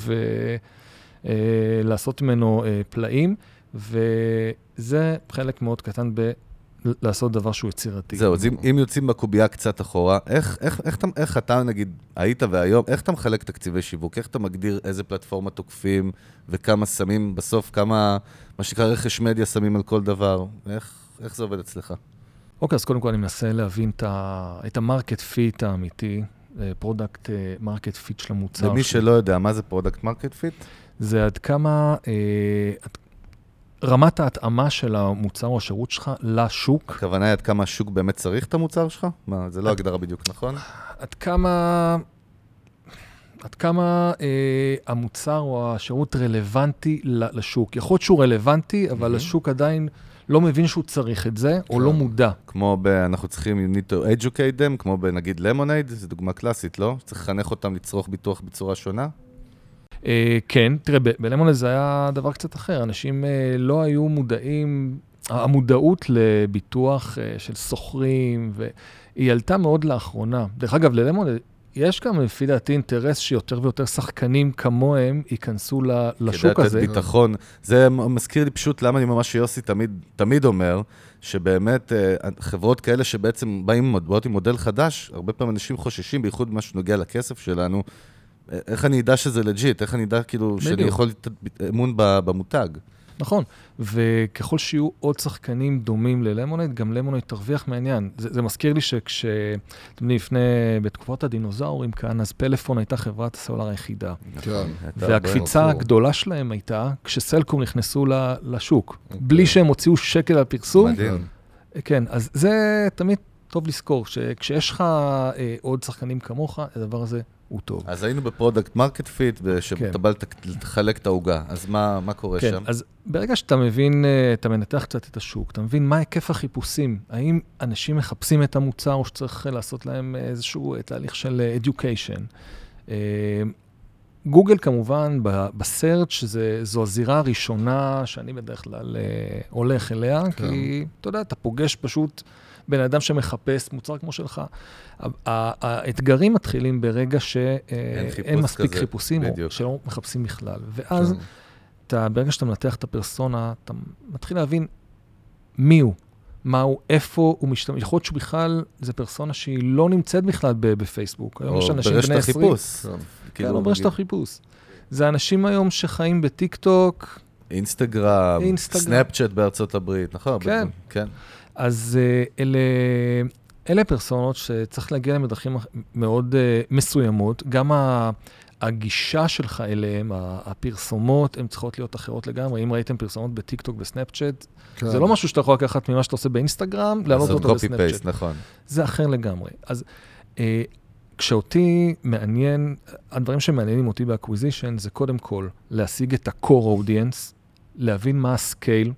ולעשות ממנו אה, פלאים, וזה חלק מאוד קטן ב... לעשות דבר שהוא יצירתי. זהו, אז אם, אם יוצאים בקובייה קצת אחורה, איך, איך, איך, אתה, איך אתה, נגיד, היית והיום, איך אתה מחלק תקציבי שיווק? איך אתה מגדיר איזה פלטפורמה תוקפים וכמה שמים בסוף, כמה, מה שנקרא רכש מדיה שמים על כל דבר? איך, איך זה עובד אצלך? אוקיי, אז קודם כל אני מנסה להבין את ה market fit האמיתי, product market fit של המוצר. למי. שלא יודע, מה זה product market fit? זה עד כמה אה, עד- רמת ההתאמה של המוצר או השירות שלך לשוק, הכוונה היא עד כמה השוק באמת צריך את המוצר שלך? מה, זה לא הגדרה בדיוק, נכון? עד כמה, עד כמה אה, המוצר או השירות רלוונטי לשוק. יכול להיות שהוא רלוונטי, אבל מהמם. השוק עדיין לא מבין שהוא צריך את זה, או כן. לא מודע. כמו ב... אנחנו צריכים, you need to educate them, כמו בנגיד למונייד, זו דוגמה קלאסית, לא? צריך לחנך אותם לצרוך ביטוח בצורה שונה? אה, כן, תראה, בלמונד זה היה דבר קצת אחר. אנשים אה, לא היו מודעים, המודעות לביטוח אה, של שוכרים, והיא עלתה מאוד לאחרונה. דרך אגב, ללמונד יש גם, לפי דעתי, אינטרס שיותר ויותר שחקנים כמוהם ייכנסו ל- לשוק כדי הזה. לתת ביטחון. זה מזכיר לי פשוט למה אני ממש יוסי תמיד, תמיד אומר, שבאמת חברות כאלה שבעצם באים, באות עם מודל חדש, הרבה פעמים אנשים חוששים, בייחוד במה שנוגע לכסף שלנו, איך אני אדע שזה legit? איך אני אדע כאילו שאני בדיוק. יכול לתת ב- אמון במותג? נכון, וככל שיהיו עוד שחקנים דומים ללמונייד, גם למונייד תרוויח מהעניין. זה, זה מזכיר לי שכש... אתם יודעים, לפני, בתקופות הדינוזאורים כאן, אז פלאפון הייתה חברת הסלולר היחידה. כן. אתה והקפיצה. הגדולה שלהם הייתה כשסלקום נכנסו ל- לשוק. אוקיי. בלי שהם הוציאו שקל על פרסום. מדהים. כן, אז זה תמיד טוב לזכור, שכשיש לך אה, עוד שחקנים כמוך, הדבר הזה הוא טוב. אז היינו ב product market fit, שאתה בא לחלק את העוגה, אז מה מה קורה כן, שם? אז ברגע שאתה מבין, אה, אתה מנתח קצת את השוק, אתה מבין מה היקף החיפושים, האם אנשים מחפשים את המוצר או שצריך לעשות להם איזשהו אה, תהליך של אה, education. גוגל כמובן, בסרצ' זה, זו הזירה הראשונה שאני בדרך כלל הולך אליה, כן. כי אתה יודע, אתה פוגש פשוט בן אדם שמחפש מוצר כמו שלך. האתגרים מתחילים ברגע שאין חיפוש מספיק כזה, חיפושים, או בדיוק. שלא מחפשים בכלל. ואז כן. אתה, ברגע שאתה מנתח את הפרסונה, אתה מתחיל להבין מי הוא, מה הוא, איפה הוא משתמש. יכול להיות שהוא בכלל, זו פרסונה שהיא לא נמצאת בכלל בפייסבוק. היום יש או אנשים ברשת בני 20. החיפוש. כן. כן, כאילו, או ברשת החיפוש. זה אנשים היום שחיים בטיק טוק, אינסטגרם. סנאפצ'אט בארצות הברית, נכון? כן. כן. אז אה, אלה, אלה פרסונות שצריך להגיע אליהן בדרכים מאוד אה, מסוימות. גם ה, הגישה שלך אליהן, ה- הפרסומות, הן צריכות להיות אחרות לגמרי. אם ראיתם פרסומות בטיקטוק וסנאפצ'אט, כן. זה לא משהו שאתה יכול לקחת ממה שאתה עושה באינסטגרם, להעלות לעשות אותו copy בסנאפצ'אט. paste, נכון. זה אחר לגמרי. אז אה, כשאותי מעניין, הדברים שמעניינים אותי ב acquisition זה קודם כל להשיג את ה-core audience, להבין מה ה scale,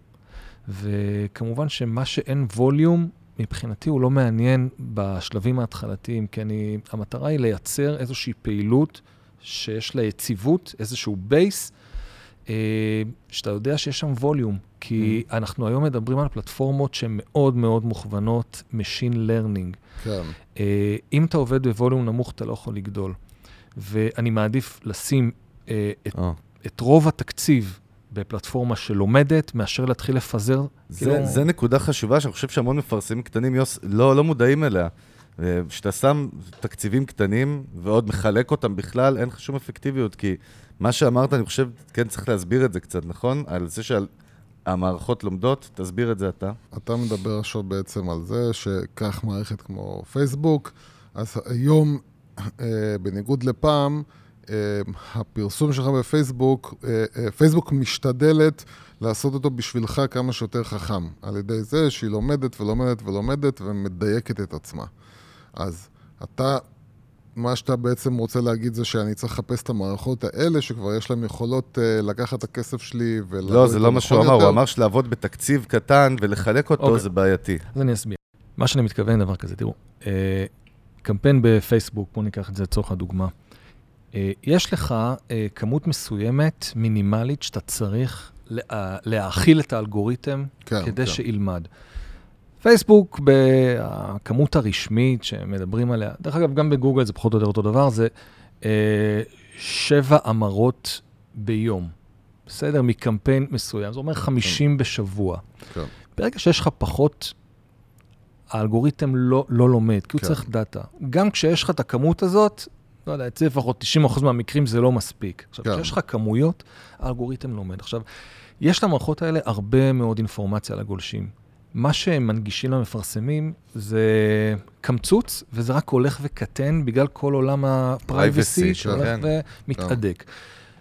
וכמובן שמה שאין volume, מבחינתי הוא לא מעניין בשלבים ההתחלתיים, כי אני, המטרה היא לייצר איזושהי פעילות שיש לה יציבות, איזשהו base, אה, שאתה יודע שיש שם volume. כי אנחנו היום מדברים על פלטפורמות שהן מאוד מאוד מוכוונות Machine Learning. כן. אה, אם אתה עובד בווליום נמוך, אתה לא יכול לגדול. ואני מעדיף לשים אה, את, או, את רוב התקציב בפלטפורמה שלומדת, מאשר להתחיל לפזר. זה, כאילו... זה נקודה חשובה שאני חושב שהמון מפרסמים קטנים, יוס, לא, לא מודעים אליה. כשאתה שם תקציבים קטנים ועוד מחלק אותם בכלל, אין לך שום אפקטיביות, כי מה שאמרת, אני חושב, כן צריך להסביר את זה קצת, נכון? על זה שהמערכות לומדות, תסביר את זה אתה. אתה מדבר עכשיו בעצם על זה שקח מערכת כמו פייסבוק, אז היום, אה, בניגוד לפעם, אה, הפרסום שלך בפייסבוק, אה, פייסבוק משתדלת לעשות אותו בשבילך כמה שיותר חכם, על ידי זה שהיא לומדת ולומדת ולומדת ומדייקת את עצמה. אז אתה, מה שאתה בעצם רוצה להגיד זה שאני צריך לחפש את המערכות האלה, שכבר יש להן יכולות uh, לקחת את הכסף שלי ולעבוד לא, זה לא מה שהוא אמר, הוא אמר שלעבוד בתקציב קטן ולחלק אותו okay. זה בעייתי. אז אני אסביר. מה שאני מתכוון דבר כזה, תראו, קמפיין בפייסבוק, בואו ניקח את זה לצורך הדוגמה. Uh, יש לך uh, כמות מסוימת, מינימלית, שאתה צריך לה, להאכיל את האלגוריתם כן, כדי כן. שילמד. פייסבוק, בכמות הרשמית שמדברים עליה, דרך אגב, גם בגוגל זה פחות או יותר אותו דבר, זה אה, שבע המרות ביום. בסדר? מקמפיין מסוים. זה אומר 50 כן. בשבוע. כן. ברגע שיש לך פחות, האלגוריתם לא, לא לומד, כי הוא כן. צריך דאטה. גם כשיש לך את הכמות הזאת, לא יודע, אצלי לפחות 90% מהמקרים זה לא מספיק. עכשיו, כן. כשיש לך כמויות, האלגוריתם לומד. עכשיו, יש למערכות האלה הרבה מאוד אינפורמציה על הגולשים. מה שהם מנגישים למפרסמים זה קמצוץ, וזה רק הולך וקטן בגלל כל עולם הפרייבסי שהולך כן. ומתהדק. כן.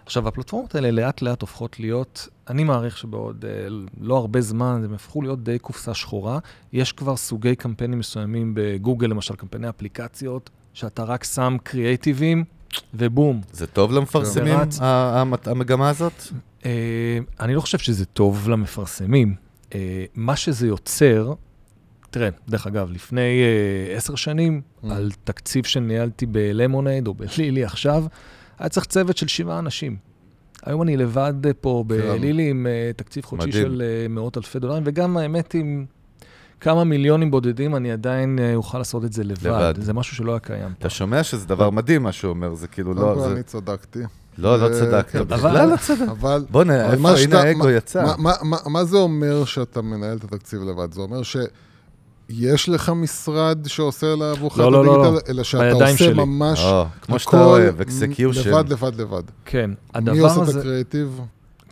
עכשיו, הפלטפורמות האלה לאט לאט הופכות להיות, אני מעריך שבעוד אה, לא הרבה זמן, הם הפכו להיות די קופסה שחורה. יש כבר סוגי קמפיינים מסוימים בגוגל, למשל קמפייני אפליקציות, שאתה רק שם קריאייטיבים, ובום. זה טוב למפרסמים, המגמה הזאת? אה, אני לא חושב שזה טוב למפרסמים. אה, מה שזה יוצר, תראה, דרך אגב, לפני אה, עשר שנים, mm. על תקציב שניהלתי בלמונייד או בלילי עכשיו, היה צריך צוות של שבעה אנשים. היום אני לבד פה בלילי עם תקציב חודשי מדהים. של מאות אלפי דולרים, וגם האמת, עם כמה מיליונים בודדים, אני עדיין uh, אוכל לעשות את זה לבד. לבד. זה משהו שלא היה קיים. אתה שומע שזה דבר מדהים, מה שהוא אומר, זה כאילו לא... זה... אני צדקתי. לא, לא צדקת, כן, בכלל לא צדקת. אבל... בוא'נה, איפה, הנה האגו יצא. מה זה אומר שאתה מנהל את התקציב לבד? זה אומר ש... יש לך משרד שעושה עבורך לא, את לא, לא, לא, אלא שאתה עושה שלי. ממש או, כמו שאתה אוהב, execution. לבד, לבד, לבד. כן, הדבר הזה... מי עושה את הקריאייטיב?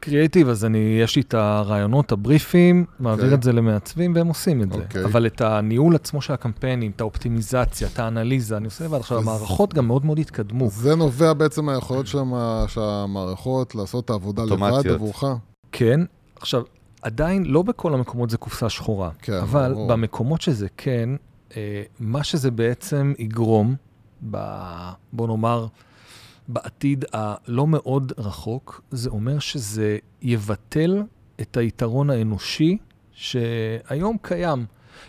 קריאייטיב, אז אני, יש לי את הרעיונות, הבריפים, מעביר okay. אוקיי. את זה למעצבים, והם עושים את זה. Okay. אוקיי. אבל את הניהול עצמו של הקמפיינים, את האופטימיזציה, את האנליזה, אני עושה לבד. עכשיו, המערכות גם מאוד מאוד התקדמו. זה נובע בעצם מהיכולות של המערכות לעשות את העבודה לבד עבורך? כן. עכשיו, עדיין לא בכל המקומות זה קופסה שחורה. כן, אבל ברור. במקומות שזה כן, אה, מה שזה בעצם יגרום, ב, בוא נאמר, בעתיד הלא מאוד רחוק, זה אומר שזה יבטל את היתרון האנושי שהיום קיים.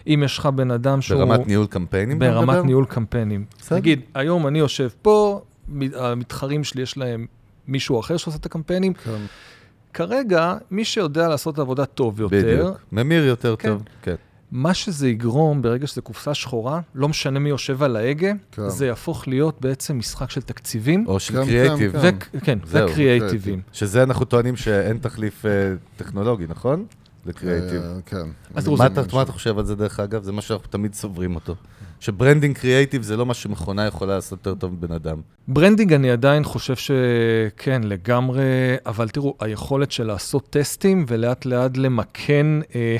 אם יש לך בן אדם שהוא... ברמת ניהול קמפיינים? ברמת ניהול קמפיינים. בסדר. נגיד, היום אני יושב פה, המתחרים שלי יש להם מישהו אחר שעושה את הקמפיינים. כן. כרגע, מי שיודע לעשות עבודה טוב יותר... בדיוק, ממיר יותר כן. טוב, כן. מה שזה יגרום, ברגע שזה קופסה שחורה, לא משנה מי יושב על ההגה, כן. זה יהפוך להיות בעצם משחק של תקציבים. או של קריאייטיב. כן, כן, כן וקריאייטיבים. שזה אנחנו טוענים שאין תחליף uh, טכנולוגי, נכון? לקריאייטיב. Uh, כן. אז מה, אתה, מה אתה חושב על זה, דרך אגב? זה מה שאנחנו תמיד סוברים אותו. ש branding קריאייטיב זה לא מה שמכונה יכולה לעשות יותר טוב מבן אדם. branding אני עדיין חושב שכן, לגמרי, אבל תראו, היכולת של לעשות טסטים ולאט לאט למכן... אה,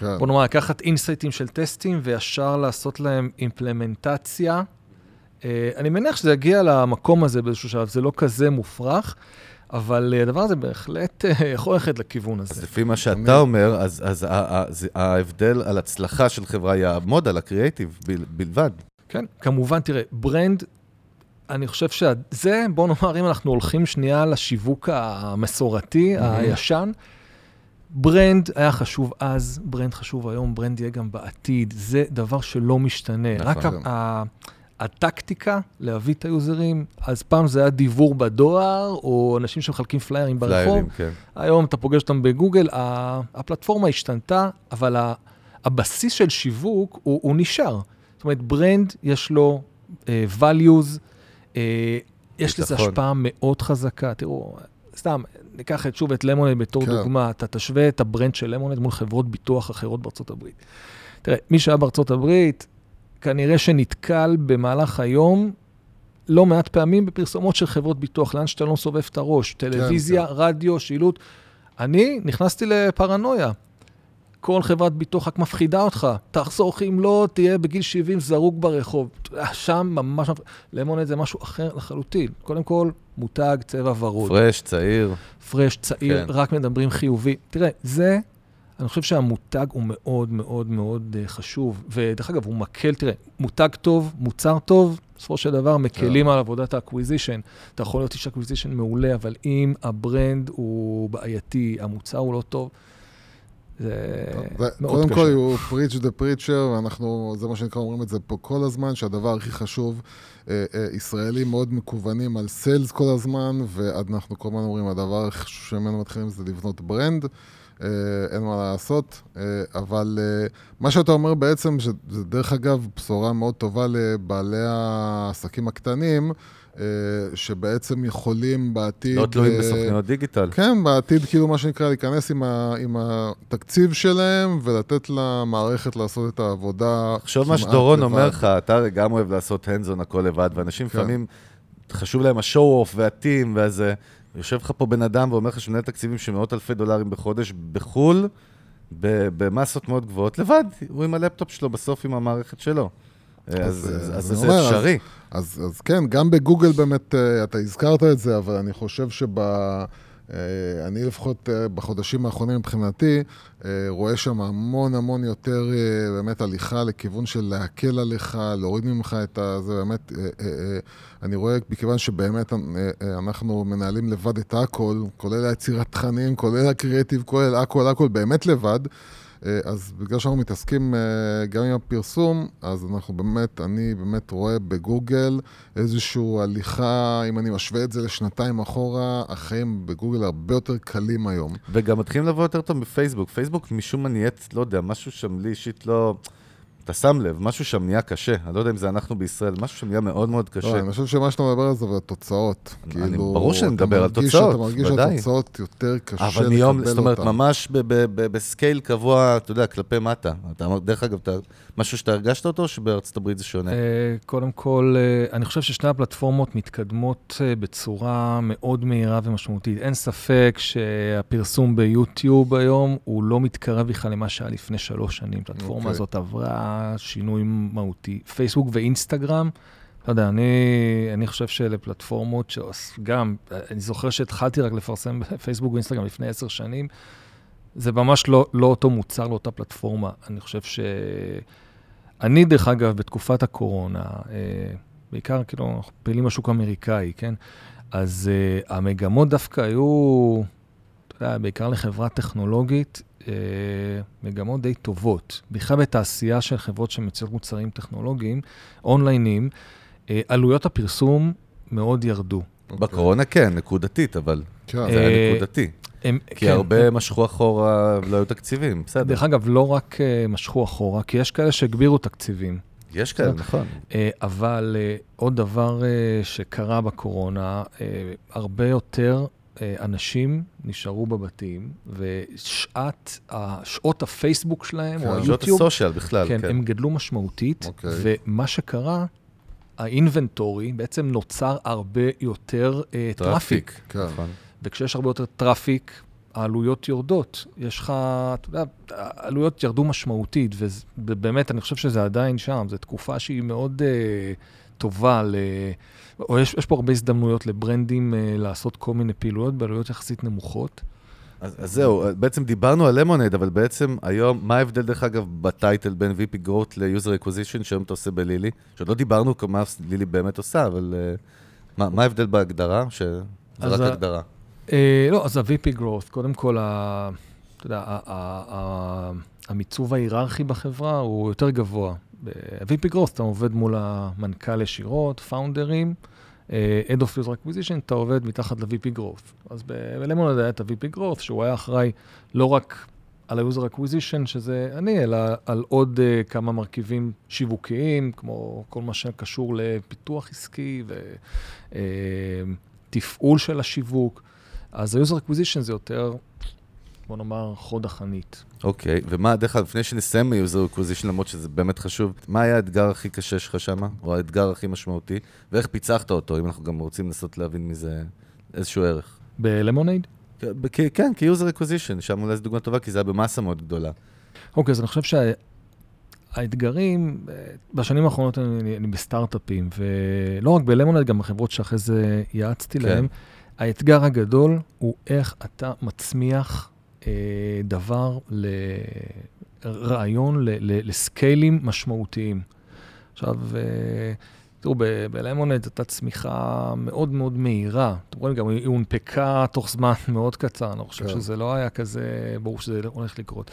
כן. בוא נאמר, לקחת אינסייטים של טסטים וישר לעשות להם אימפלמנטציה. אני מניח שזה יגיע למקום הזה באיזשהו שלב, זה לא כזה מופרך, אבל אה, הדבר הזה בהחלט אה, יכול ללכת לכיוון הזה. אז לפי מה שאתה אומר, אז, אז ההבדל על הצלחה של חברה יעמוד על הקריאייטיב בלבד. כן, כמובן, תראה, brand, אני חושב שזה, בוא נאמר, אם אנחנו הולכים שנייה לשיווק המסורתי. הישן, brand היה חשוב אז, brand חשוב היום, brand יהיה גם בעתיד. זה דבר שלא משתנה. נכון. רק ה- הטקטיקה להביא את היוזרים, אז פעם זה היה דיוור בדואר, או אנשים שמחלקים פליירים ברחוב. פליירים, כן. היום אתה פוגש אותם בגוגל, הפלטפורמה השתנתה, אבל הבסיס של שיווק הוא, הוא נשאר. זאת אומרת, brand יש לו אה, values, אה, יש לזה השפעה מאוד חזקה. תראו, סתם, ניקח את, שוב את Lemonade בתור כן. דוגמה, אתה תשווה את ה brand של Lemonade מול חברות ביטוח אחרות בארצות הברית. תראה, מי שהיה בארצות הברית, כנראה שנתקל במהלך היום לא מעט פעמים בפרסומות של חברות ביטוח, לאן שאתה לא מסובב את הראש, טלוויזיה, כן. רדיו, שילוט. אני נכנסתי לפרנויה. כל חברת ביטוח רק מפחידה אותך. תחסוך, אם לא, תהיה בגיל 70 זרוק ברחוב. שם ממש... Lemonade זה משהו אחר לחלוטין. קודם כל, מותג, צבע ורוד. fresh, צעיר. fresh, צעיר, כן. רק מדברים חיובי. תראה, זה, אני חושב שהמותג הוא מאוד מאוד מאוד אה, חשוב. ודרך אגב, הוא מקל, תראה, מותג טוב, מוצר טוב, בסופו של דבר מקלים על עבודת ה acquisition. אתה יכול להיות איש acquisition מעולה, אבל אם ה brand הוא בעייתי, המוצר הוא לא טוב, זה מאוד קודם קשה. כל, הוא preach the preacher, ואנחנו, זה מה שנקרא, אומרים את זה פה כל הזמן, שהדבר הכי חשוב, אה, אה, ישראלים מאוד מכוונים על sales כל הזמן, ואנחנו כל הזמן אומרים, הדבר הכי חשוב שממנו מתחילים זה לבנות brand, אה, אין מה לעשות, אה, אבל אה, מה שאתה אומר בעצם, שזה דרך אגב בשורה מאוד טובה לבעלי העסקים הקטנים, שבעצם יכולים בעתיד... לא תלויים אה, בסוכניות דיגיטל. כן, בעתיד כאילו מה שנקרא להיכנס עם, ה, עם התקציב שלהם ולתת למערכת לעשות את העבודה תחשוב מה כמעט שדורון לבד. אומר לך, אתה גם אוהב לעשות הנדזון הכל לבד, ואנשים כן. לפעמים, חשוב להם השואו-אוף והטים והזה. יושב לך פה בן אדם ואומר לך שמנהל תקציבים של מאות אלפי דולרים בחודש בחו"ל, במסות מאוד גבוהות, לבד, הוא עם הלפטופ שלו, בסוף עם המערכת שלו. אז, אז, אז, אה, אז אני זה אומר, אפשרי. אז, אז כן, גם בגוגל באמת, אה, אתה הזכרת את זה, אבל אני חושב שב... אה, אני לפחות בחודשים האחרונים מבחינתי, אה, רואה שם המון המון יותר באמת הליכה לכיוון של להקל עליך, להוריד ממך את ה... זה באמת, אני רואה, מכיוון שבאמת אנחנו מנהלים לבד את הכל, כולל היצירת תכנים, כולל הקריאטיב, כולל הכל, הכל באמת לבד. אה, אז בגלל שאנחנו מתעסקים אה, גם עם הפרסום, אז אנחנו באמת, אני באמת רואה בגוגל איזושהי הליכה, אם אני משווה את זה לשנתיים אחורה, החיים בגוגל הרבה יותר קלים היום. וגם מתחילים לבוא יותר טוב בפייסבוק. פייסבוק משום מה נהיית, לא יודע, משהו שם לי אישית לא... אתה שם לב, משהו שם נהיה קשה. אני לא יודע אם זה אנחנו בישראל, משהו שם נהיה מאוד מאוד לא, קשה. אני חושב שמה שאתה מדבר על זה, זה התוצאות. כאילו, ברור שאני מדבר על תוצאות, אתה מרגיש. שהתוצאות יותר קשה לקבל אבל אותן. מיום, זאת אומרת, ממש בסקייל קבוע, אתה יודע, כלפי מטה. דרך אגב, אתה, משהו שאתה הרגשת אותו, או שבארצות הברית זה שונה? אה, קודם כל, אה, אני חושב ששתי הפלטפורמות מתקדמות אה, בצורה מאוד מהירה ומשמעותית. אין ספק שהפרסום ביוטיוב היום הוא לא מתקרב בכלל למה שהיה לפני שלוש שנים. הפלטפורמה אוקיי. הזאת עברה שינוי מהותי. פייסבוק ואינסטגרם, לא יודע, אני, אני חושב שאלה פלטפורמות שגם, אני זוכר שהתחלתי רק לפרסם בפייסבוק ואינסטגרם לפני עשר שנים, זה ממש לא, לא אותו מוצר, לא אותה פלטפורמה. אני חושב ש... אני, דרך אגב, בתקופת הקורונה, אה, בעיקר כאילו, אנחנו פעילים בשוק האמריקאי, כן? אז אה, המגמות דווקא היו, אתה יודע, בעיקר לחברה טכנולוגית, אה, מגמות די טובות. בכלל בתעשייה של חברות שמציעות מוצרים טכנולוגיים, אונליינים, עלויות הפרסום מאוד ירדו. אוקיי. בקורונה כן, נקודתית, אבל כן. זה היה אה, נקודתי. הם, כי הרבה משכו אחורה ולא היו תקציבים, בסדר. דרך אגב, לא רק אה, משכו אחורה, כי יש כאלה שהגבירו תקציבים. יש כאלה, נכון. אה, אבל אה, עוד דבר אה, שקרה בקורונה, אה, הרבה יותר אה, אנשים נשארו בבתים, ושעת, ה- שעות הפייסבוק שלהם, כן, או שעות היוטיוב, הסושיאל בכלל, כן, כן. הם גדלו משמעותית, אוקיי. ומה שקרה, ה inventory בעצם נוצר הרבה יותר אה, traffic. כן. נכון. וכשיש הרבה יותר traffic, העלויות יורדות. יש לך, אתה יודע, העלויות ירדו משמעותית, ובאמת, אני חושב שזה עדיין שם. זו תקופה שהיא מאוד אה, טובה, ל... או יש, יש פה הרבה הזדמנויות לברנדים אה, לעשות כל מיני פעילויות בעלויות יחסית נמוכות. אז, אז זהו, בעצם דיברנו על Lemonade, אבל בעצם היום, מה ההבדל דרך אגב ב title בין VP Growth ל-User Acquisition שהיום אתה עושה בלילי? שעוד לא דיברנו מה לילי באמת עושה, אבל uh, מה, מה ההבדל בהגדרה? שזה רק הגדרה. Uh, לא, אז ה-VP Growth, קודם כל, ה, אתה יודע, ה, ה, ה, המיצוב ההיררכי בחברה הוא יותר גבוה. ב-VP Growth אתה עובד מול המנכ"ל ישירות, פאונדרים, Head of User Acquisition, אתה עובד מתחת ל-VP Growth. אז בלמונד היה את ה-VP Growth, שהוא היה אחראי לא רק על ה-User Acquisition, שזה אני, אלא על עוד uh, כמה מרכיבים שיווקיים, כמו כל מה שקשור לפיתוח עסקי ותפעול של השיווק. אז ה-user acquisition זה יותר, בוא נאמר, חוד החנית. אוקיי, ומה, דרך אגב, לפני שנסיים מ-user acquisition, למרות שזה באמת חשוב, מה היה האתגר הכי קשה שלך שם, או האתגר הכי משמעותי, ואיך פיצחת אותו, אם אנחנו גם רוצים לנסות להבין מזה איזשהו ערך? בלמונייד? כן, כ-user acquisition, שם אולי זו דוגמה טובה, כי זה היה במסה מאוד גדולה. אוקיי, אז אני חושב שהאתגרים, אה, בשנים האחרונות אני, אני בסטארט-אפים, ולא רק בלמונייד, גם בחברות שאחרי זה יעצתי כן. להם, האתגר הגדול הוא איך אתה מצמיח דבר לרעיון, ל, ל, לסקיילים משמעותיים. עכשיו, אה, תראו, בלמונד הייתה צמיחה מאוד מאוד מהירה. אתם רואים, גם היא הונפקה תוך זמן מאוד קצר, אני חושב כן. שזה לא היה כזה ברור שזה הולך לקרות.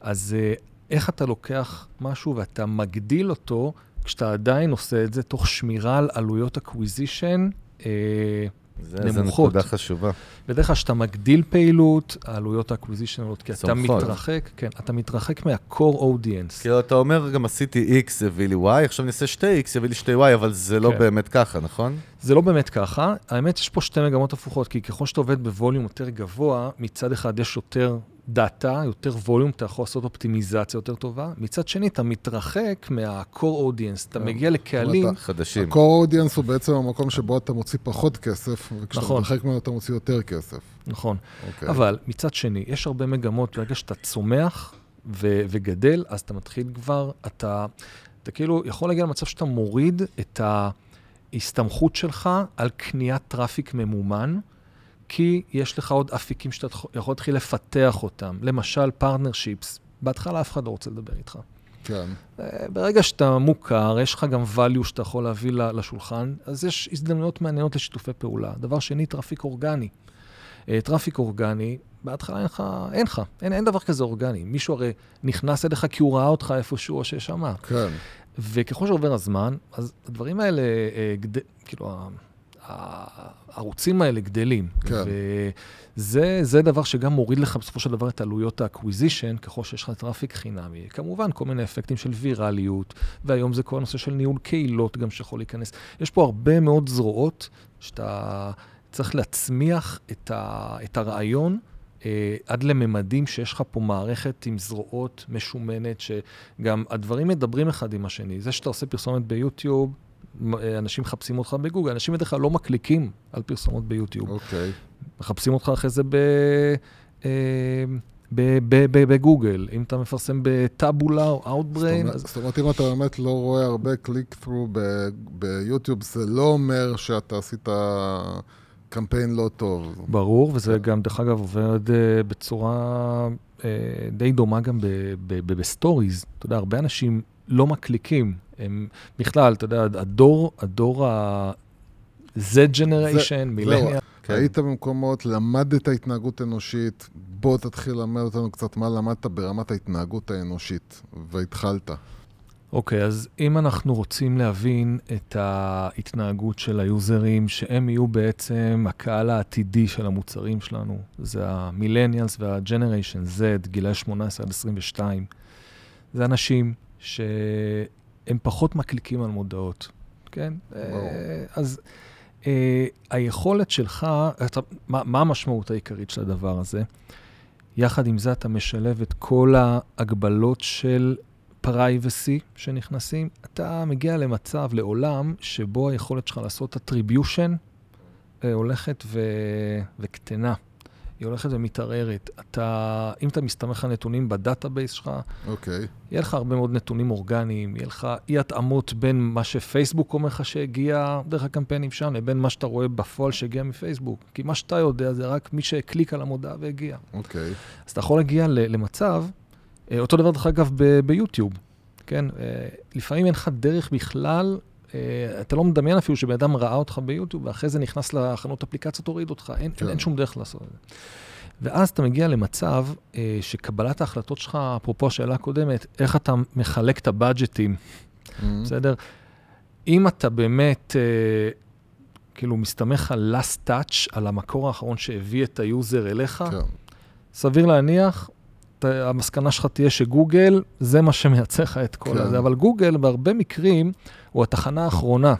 אז אה, איך אתה לוקח משהו ואתה מגדיל אותו, כשאתה עדיין עושה את זה תוך שמירה על עלויות acquisition, אה, זה, נמוכות. נקודה חשובה. בדרך כלל כשאתה מגדיל פעילות, העלויות ה acquisition עולות, כי אתה. מתרחק, כן, אתה מתרחק מה-core audience. כאילו, אתה אומר, גם עשיתי X, הביא לי Y, עכשיו אני אעשה שתי X, יביא לי שתי Y, אבל זה לא כן. באמת ככה, נכון? זה לא באמת ככה. האמת, יש פה שתי מגמות הפוכות, כי ככל שאתה עובד ב volume יותר גבוה, מצד אחד יש יותר דאטה, יותר volume, אתה יכול לעשות אופטימיזציה יותר טובה. מצד שני, אתה מתרחק מה-core audience, אתה כן. מגיע לקהלים, חדשים. ה-core audience הוא בעצם המקום שבו אתה מוציא פחות כסף, וכשאתה נכון. מתרחק ממנו אתה מוציא יותר כסף. נכון. אוקיי. אבל מצד שני, יש הרבה מגמות, ברגע שאתה צומח וגדל, אז אתה מתחיל כבר, אתה, אתה כאילו יכול להגיע למצב שאתה מוריד את ההסתמכות שלך על קניית traffic ממומן, כי יש לך עוד אפיקים שאתה יכול להתחיל לפתח אותם. למשל, partnerships. בהתחלה אף אחד לא רוצה לדבר איתך. כן. אה, ברגע שאתה מוכר, יש לך גם value שאתה יכול להביא לשולחן, אז יש הזדמנויות מעניינות לשיתופי פעולה. דבר שני, traffic אורגני. אה, traffic אורגני, בהתחלה אין לך, אין לך, אין, אין דבר כזה אורגני. מישהו הרי נכנס אליך כי הוא ראה אותך איפשהו או ששמע. כן. וככל שעובר הזמן, אז הדברים האלה, אה, גד... כאילו, הערוצים האלה גדלים. כן. וזה זה דבר שגם מוריד לך בסופו של דבר את עלויות ה acquisition, ככל שיש לך traffic חינמי. כמובן, כל מיני אפקטים של ויראליות, והיום זה כל הנושא של ניהול קהילות גם שיכול להיכנס. יש פה הרבה מאוד זרועות שאתה צריך להצמיח את, ה... את הרעיון. אה, עד לממדים שיש לך פה מערכת עם זרועות משומנת, שגם הדברים מדברים אחד עם השני. זה שאתה עושה פרסומת ביוטיוב, אנשים מחפשים אותך בגוגל, אנשים בדרך כלל לא מקליקים על פרסומות ביוטיוב. אוקיי. מחפשים אותך אחרי זה ב... אה, בגוגל, אם אתה מפרסם בטאבולה או Outbrain, אז זאת אומרת, אם אתה באמת לא רואה הרבה click-through ביוטיוב, זה לא אומר שאתה עשית קמפיין לא טוב. ברור, וזה גם, דרך אגב, עובד אה, בצורה אה, די דומה גם בסטוריז. אתה יודע, הרבה אנשים לא מקליקים. הם בכלל, אתה יודע, הדור, הדור ה-Z Generation, מילניאל, כן. היית במקומות, למדת התנהגות אנושית, בוא תתחיל ללמד אותנו קצת מה למדת ברמת ההתנהגות האנושית, והתחלת. אוקיי, אז אם אנחנו רוצים להבין את ההתנהגות של היוזרים, שהם יהיו בעצם הקהל העתידי של המוצרים שלנו, זה המילניאלס והג'נריישן Z, גילאי 18 עד 22, זה אנשים שהם פחות מקליקים על מודעות, כן? אה, אז אה, היכולת שלך, אתה, מה, מה המשמעות העיקרית של הדבר הזה? יחד עם זה אתה משלב את כל ההגבלות של פרייבסי שנכנסים, אתה מגיע למצב, לעולם, שבו היכולת שלך לעשות attribution אה, הולכת ו... וקטנה. היא הולכת ומתערערת. אתה, אם אתה מסתמך על נתונים ב database שלך, אוקיי. יהיה לך הרבה מאוד נתונים אורגניים, יהיה לך אי-התאמות בין מה שפייסבוק אומר לך שהגיע דרך הקמפיינים שם, לבין מה שאתה רואה בפועל שהגיע מפייסבוק. כי מה שאתה יודע זה רק מי שהקליק על המודעה והגיע. אוקיי. אז אתה יכול להגיע למצב, אה, אותו דבר דרך אגב ביוטיוב, כן? אה, לפעמים אין לך דרך בכלל, אתה לא מדמיין אפילו שבן אדם ראה אותך ביוטיוב, ואחרי זה נכנס לחנות אפליקציות, הוריד אותך, אין, כן. אין, שום דרך לעשות את זה. ואז אתה מגיע למצב אה, שקבלת ההחלטות שלך, אפרופו השאלה הקודמת, איך אתה מחלק את ה budgets, Mhm. בסדר? אם אתה באמת, אה, כאילו, מסתמך על last touch, על המקור האחרון שהביא את ה user אליך, כן. סביר להניח, המסקנה שלך תהיה שגוגל, זה מה שמייצר לך את כל כן. הזה. אבל גוגל, בהרבה מקרים, הוא התחנה האחרונה.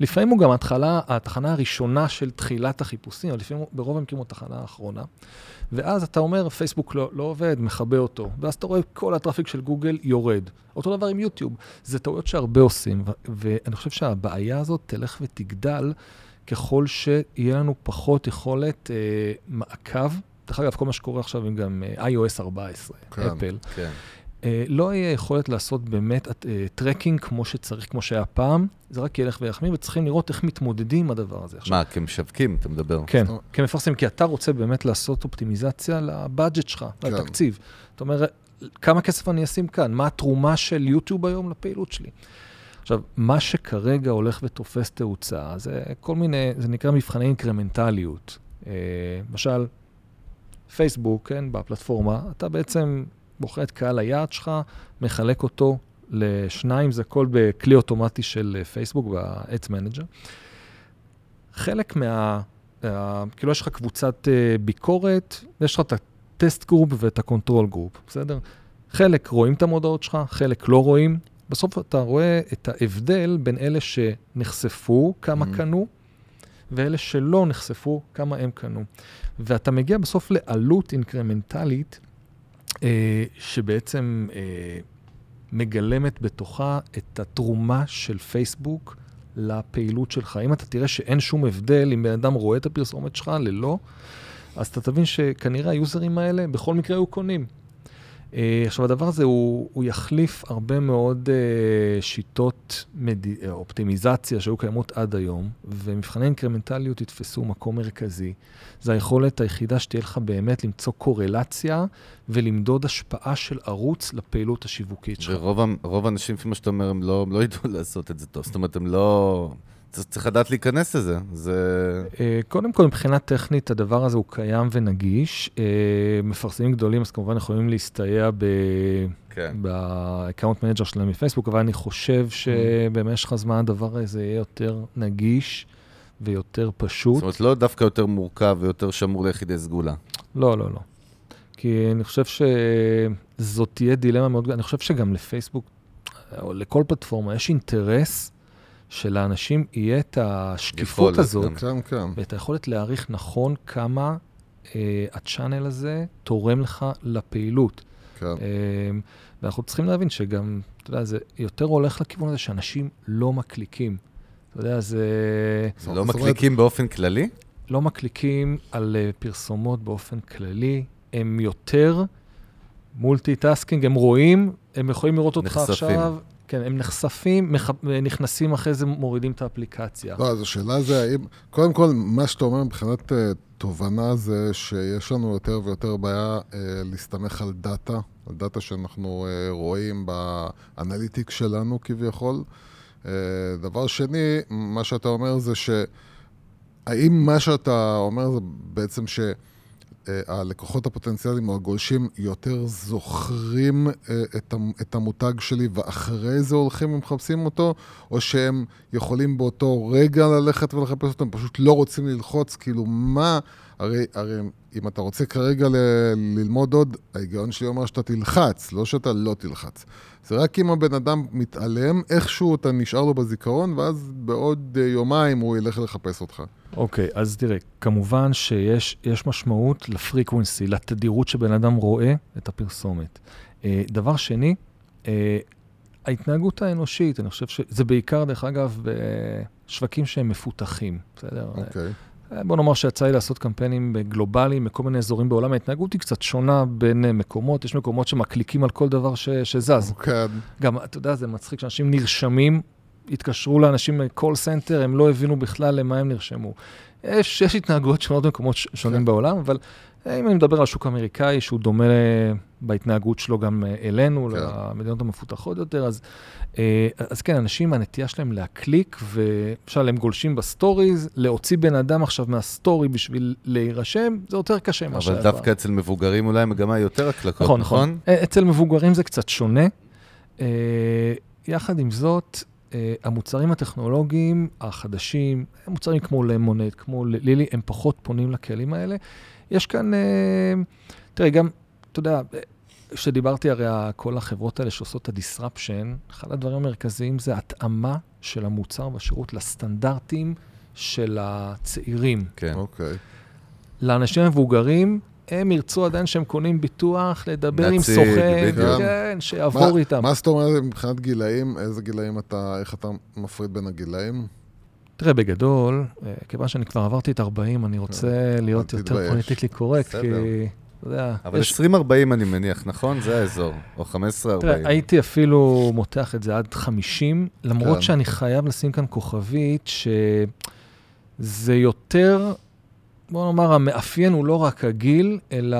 לפעמים הוא גם התחלה, התחנה הראשונה של תחילת החיפושים, אבל לפעמים ברוב המקרים הוא התחנה האחרונה. ואז אתה אומר, פייסבוק לא, לא עובד, מכבה אותו. ואז אתה רואה כל ה traffic של גוגל יורד. אותו דבר עם יוטיוב. זה טעויות שהרבה עושים, ו- ואני חושב שהבעיה הזאת תלך ותגדל ככל שיהיה לנו פחות יכולת אה, מעקב. דרך אגב, כל מה שקורה עכשיו עם גם אה, iOS 14, כן. אפל. כן. אה, לא יהיה יכולת לעשות באמת אה, tracking כמו שצריך, כמו שהיה פעם, זה רק ילך ויחמיר, וצריכים לראות איך מתמודדים עם הדבר הזה. עכשיו, מה, כמשווקים, אתה מדבר? כן, אומרת- כמפרסם, כי אתה רוצה באמת לעשות אופטימיזציה לבאג'ט שלך, כן. לתקציב. זאת אומרת, כמה כסף אני אשים כאן? מה התרומה של יוטיוב היום לפעילות שלי? עכשיו, מה שכרגע הולך ותופס תאוצה, זה כל מיני, זה נקרא מבחני אינקרמנטליות. אה, למשל, פייסבוק, כן, בפלטפורמה, אתה בעצם בוחר את קהל היעד שלך, מחלק אותו לשניים, זה הכל בכלי אוטומטי של אה, פייסבוק, ב-Ads Manager. חלק מה... אה, כאילו, יש לך קבוצת אה, ביקורת, יש לך את ה test group ואת ה control group, בסדר? חלק רואים את המודעות שלך, חלק לא רואים. בסוף אתה רואה את ההבדל בין אלה שנחשפו, כמה Mhm. קנו, ואלה שלא נחשפו, כמה הם קנו. ואתה מגיע בסוף לעלות אינקרמנטלית, אה, שבעצם אה, מגלמת בתוכה את התרומה של פייסבוק לפעילות שלך. אם אתה תראה שאין שום הבדל אם בן אדם רואה את הפרסומת שלך ללא, אז אתה תבין שכנראה היוזרים האלה בכל מקרה היו קונים. אה, עכשיו, הדבר הזה, הוא, הוא יחליף הרבה מאוד אה, שיטות מד... אה, אופטימיזציה שהיו קיימות עד היום, ומבחני אינקרמנטליות יתפסו מקום מרכזי. זה היכולת היחידה שתהיה לך באמת למצוא קורלציה ולמדוד השפעה של ערוץ לפעילות השיווקית שלך. ורוב האנשים, לפי מה שאתה אומר, הם לא, לא ידעו לעשות את זה טוב. זאת אומרת, הם לא... צריך- לדעת להיכנס לזה. זה... אה, קודם כל, מבחינה טכנית, הדבר הזה הוא קיים ונגיש. אה, מפרסמים גדולים, אז כמובן יכולים להסתייע ב... כן. ב account manager שלהם מפייסבוק, אבל אני חושב שבמשך הזמן הדבר הזה יהיה יותר נגיש ויותר פשוט. זאת אומרת, לא דווקא יותר מורכב ויותר שמור ליחידי סגולה. לא, לא, לא. כי אני חושב שזאת תהיה דילמה מאוד גדולה. אני חושב שגם לפייסבוק, או לכל פלטפורמה, יש אינטרס שלאנשים יהיה את השקיפות יכולת הזאת, גם. כן, כן. ואת היכולת להעריך נכון כמה אה, הצ'אנל הזה תורם לך לפעילות. כן. אה, ואנחנו צריכים להבין שגם, אתה יודע, זה יותר הולך לכיוון הזה שאנשים לא מקליקים. אתה יודע, זה... לא אומרת- מקליקים באופן כללי? לא מקליקים על uh, פרסומות באופן כללי, הם יותר multi-tasking, הם רואים, הם יכולים לראות אותך נחשפים. עכשיו, כן, הם נחשפים, מח... נכנסים אחרי זה, מורידים את האפליקציה. לא, אז השאלה זה האם, קודם כל, מה שאתה אומר מבחינת uh, תובנה זה שיש לנו יותר ויותר בעיה uh, להסתמך על data, על data שאנחנו uh, רואים ב analytics שלנו כביכול. Uh, דבר שני, מה שאתה אומר זה ש... האם מה שאתה אומר זה בעצם ש... אה, הלקוחות הפוטנציאליים או הגולשים יותר זוכרים אה, את המותג שלי ואחרי זה הולכים ומחפשים אותו, או שהם יכולים באותו רגע ללכת ולחפש אותו, הם פשוט לא רוצים ללחוץ, כאילו מה, הרי, הרי אם אתה רוצה כרגע ל- ללמוד עוד, ההיגיון שלי אומר שאתה תלחץ, לא שאתה לא תלחץ. זה רק אם הבן אדם מתעלם, איכשהו אתה נשאר לו בזיכרון, ואז בעוד אה, יומיים הוא ילך לחפש אותך. אוקיי, אז תראה, כמובן שיש יש משמעות לפריקוונסי, לתדירות שבן אדם רואה את הפרסומת. אה, דבר שני, אה, ההתנהגות האנושית, אני חושב שזה בעיקר, דרך אגב, בשווקים שהם מפותחים, בסדר? אוקיי. אה, בוא נאמר שיצא לי לעשות קמפיינים גלובליים בכל מיני אזורים בעולם, ההתנהגות היא קצת שונה בין אה, מקומות, יש מקומות שמקליקים על כל דבר ש, שזז. כן. גם, אתה יודע, זה מצחיק שאנשים נרשמים, התקשרו לאנשים מ-call center, הם לא הבינו בכלל למה הם נרשמו. יש, יש התנהגויות שונות במקומות שונים כן. בעולם, אבל אה, אם אני מדבר על שוק אמריקאי, שהוא דומה בהתנהגות שלו גם אה, אלינו, כן. למדינות המפותחות יותר, אז, אה, אז כן, אנשים, הנטייה שלהם להקליק, ולמשל, הם גולשים ב stories, להוציא בן אדם עכשיו מה story בשביל להירשם, זה יותר קשה ממה אבל שהיה דווקא פעם. אצל מבוגרים אולי המגמה היא יותר הקלקות, נכון, נכון? נכון. אה, אצל מבוגרים זה קצת שונה. יחד עם זאת, המוצרים הטכנולוגיים החדשים, מוצרים כמו למונד, כמו לילי, הם פחות פונים לקהלים האלה. יש כאן, אה, תראה, גם, אתה יודע, כשדיברתי הרי על כל החברות האלה שעושות את ה-disruption, אחד הדברים המרכזיים זה התאמה של המוצר והשירות לסטנדרטים של הצעירים. כן. אוקיי. לאנשים המבוגרים, הם ירצו עדיין שהם קונים ביטוח, לדבר עם להציג, סוכן. כן, שיעבור מה- איתם. מה זאת אומרת מבחינת גילאים? איזה גילאים אתה, איך אתה מפריד בין הגילאים? תראה, בגדול, אה, כיוון שאני כבר עברתי את 40, אני רוצה להיות אל יותר. פוליטיקלי קורקט. כי, אתה יודע, אבל יש... 20-40 אני מניח, נכון? זה האזור. או 15-40. תראה, הייתי אפילו מותח את זה עד 50, למרות כן. שאני חייב לשים כאן כוכבית, שזה יותר, בוא נאמר, המאפיין הוא לא רק הגיל, אלא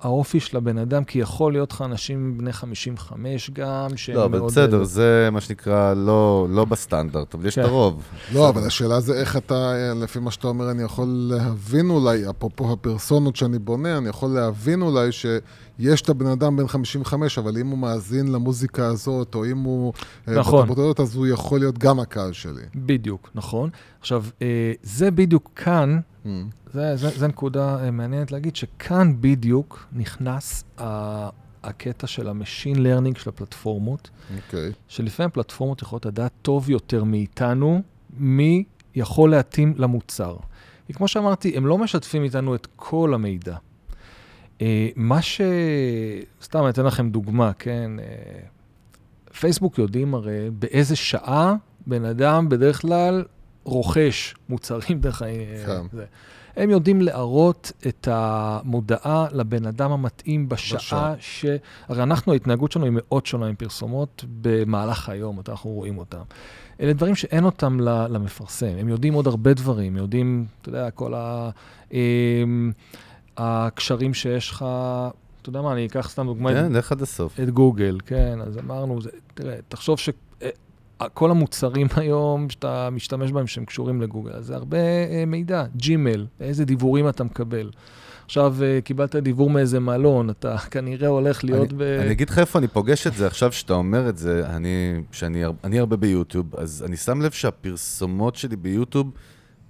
האופי של הבן אדם, כי יכול להיות לך אנשים בני 55 גם, שהם לא, אבל מאוד... בסדר, זה מה שנקרא לא לא בסטנדרט, אבל יש כן. את הרוב. לא, אבל השאלה זה איך אתה, לפי מה שאתה אומר, אני יכול להבין אולי, אפרופו הפרסונות שאני בונה, אני יכול להבין אולי שיש את הבן אדם בן 55, אבל אם הוא מאזין למוזיקה הזאת, או אם הוא... אה, נכון. בתרבות אז הוא יכול להיות גם הקהל שלי. בדיוק, נכון. עכשיו, אה, זה בדיוק כאן, זה, זה, זה נקודה אה, מעניינת להגיד, שכאן בדיוק נכנס ה- הקטע של ה machine learning של הפלטפורמות, אוקיי. שלפעמים פלטפורמות יכולות לדעת טוב יותר מאיתנו, מי יכול להתאים למוצר. כי כמו שאמרתי, הם לא משתפים איתנו את כל המידע. אה, מה ש... סתם, אני אתן לכם דוגמה, כן? אה, פייסבוק יודעים הרי באיזה שעה בן אדם בדרך כלל רוכש מוצרים דרך ה... כן. הם יודעים להראות את המודעה לבן אדם המתאים בשעה בשעה. ש... הרי אנחנו, ההתנהגות שלנו היא מאוד שונה עם פרסומות במהלך היום, אנחנו רואים אותם. אלה דברים שאין אותם למפרסם. הם יודעים עוד הרבה דברים, הם יודעים, אתה יודע, כל ה... אמ, הקשרים שיש לך, אתה יודע מה, אני אקח סתם דוגמא, כן, לך עד הסוף. את גוגל, כן, אז אמרנו, זה, תראה, תחשוב שכל המוצרים היום שאתה משתמש בהם שהם קשורים לגוגל, אז זה הרבה אה, מידע, ג'ימל, איזה דיוורים אתה מקבל. עכשיו אה, קיבלת דיוור מאיזה מלון, אתה כנראה הולך להיות אני, ב... אני אגיד לך איפה אני פוגש את זה עכשיו שאתה אומר את זה, אני, שאני אני הרבה ביוטיוב, אז אני שם לב שהפרסומות שלי ביוטיוב,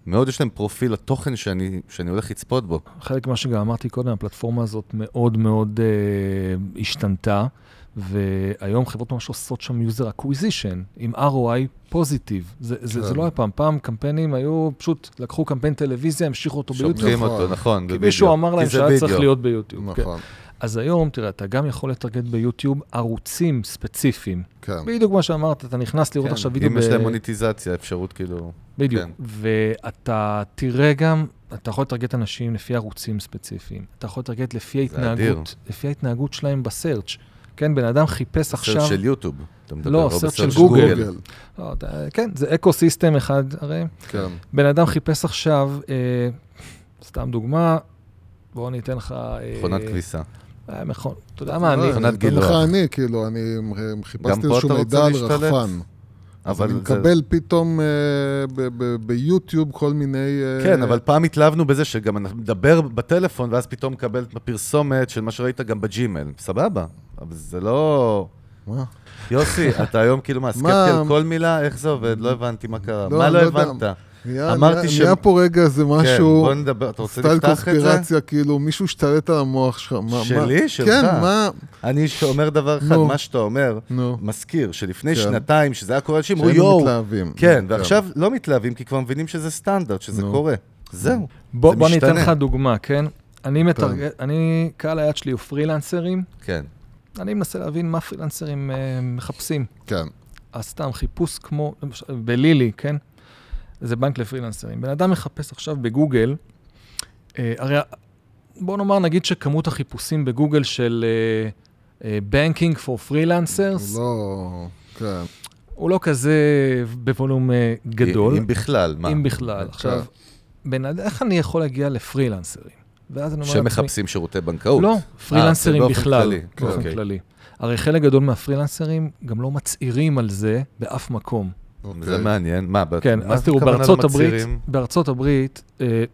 מאוד יש להם פרופיל לתוכן שאני, שאני הולך לצפות בו. חלק ממה שגם אמרתי קודם, הפלטפורמה הזאת מאוד מאוד אה, השתנתה, והיום חברות ממש עושות שם user acquisition עם ROI פוזיטיב. זה, זה, זה כן. לא היה פעם, פעם קמפיינים היו, פשוט לקחו קמפיין טלוויזיה, המשיכו אותו ביוטיוב. נכון. אותו, נכון, כי בווידאו. מישהו אמר להם כי שהיה צריך. להיות ביוטיוב. כן. נכון, אז היום, תראה, אתה גם יכול לטרגט ביוטיוב ערוצים ספציפיים. כן. בדיוק מה שאמרת, אתה נכנס לראות כן, עכשיו וידאו אם יש להם מוניטיזציה, אפשרות כאילו... בדיוק. כן. ואתה תראה גם, אתה יכול לטרגט אנשים לפי ערוצים ספציפיים. אתה יכול לטרגט לפי זה אדיר. ההתנהגות, לפי ההתנהגות שלהם בסרצ'. כן, בן אדם חיפש עכשיו... סרט של יוטיוב. אתה מדבר, לא, בסרט סרט של גוגל. גוגל, לא, אתה, כן, זה אקו סיסטם אחד, הרי. כן. בן אדם חיפש עכשיו, אה, סתם דוגמה, בואו אני אתן לך... אה, מכונת כביסה. אה, מכון, אתה יודע מה, אני... אה, מכונת אני אתן גילוח. לך אני, כאילו, אני חיפשתי פה איזשהו מידע על? רחפן. אז אבל אני זה- מקבל פתאום אה, ב- ב- ביוטיוב כל מיני... אה, כן, אבל פעם התלהבנו בזה שגם אנחנו נדבר בטלפון, ואז פתאום מקבל בפרסומת של מה שראית גם בג'ימל. סבבה, אבל זה לא... מה? יוסי, אתה היום כאילו מה, סקפטי? על כל מילה? איך זה עובד? לא הבנתי מה קרה. לא, מה לא לא. הבנת? אמרתי ש- נהיה פה רגע איזה כן, משהו, בוא נדבר, אתה רוצה סטייל לפתח את זה? קונספירציה, כאילו מישהו השתלט על המוח שלך. שלי? שלך? כן, מה... אני אומר דבר אחד. מה שאתה אומר. מזכיר שלפני כן. שנתיים, שזה היה קורה, אנשים אמרו יואו, מתלהבים. כן, ועכשיו לא מתלהבים, כי כבר מבינים שזה סטנדרט, שזה. קורה. זהו. בוא, זה בוא אני אתן משתנה. לך דוגמה, כן? אני מתרגט, אני, קהל היד שלי הוא פרילנסרים, כן. אני מנסה להבין מה פרילנסרים אה, מחפשים. כן, אז סתם חיפוש כמו, למשל, בלילי, כן? זה בנק לפרילנסרים. בן אדם מחפש עכשיו בגוגל, אה, הרי בוא נאמר, נגיד שכמות החיפושים בגוגל של בנקינג פור פרילנסרס, הוא לא... כן. הוא לא כזה בוולום אה, גדול, אם בכלל, מה? אם בכלל. עכשיו, בן אדם, איך אני יכול להגיע לפרילנסרים? ואז אני אומר לעצמי, שמחפשים שירותי בנקאות. לא, פרילנסרים באופן בכלל. באופן אוקיי. כללי. הרי חלק גדול מהפרילנסרים גם לא מצהירים על זה באף מקום. זה אוקיי. מעניין. מה, כן, מה אז זה תראו, הכוונה בארצות לא הברית? בארצות הברית, אה,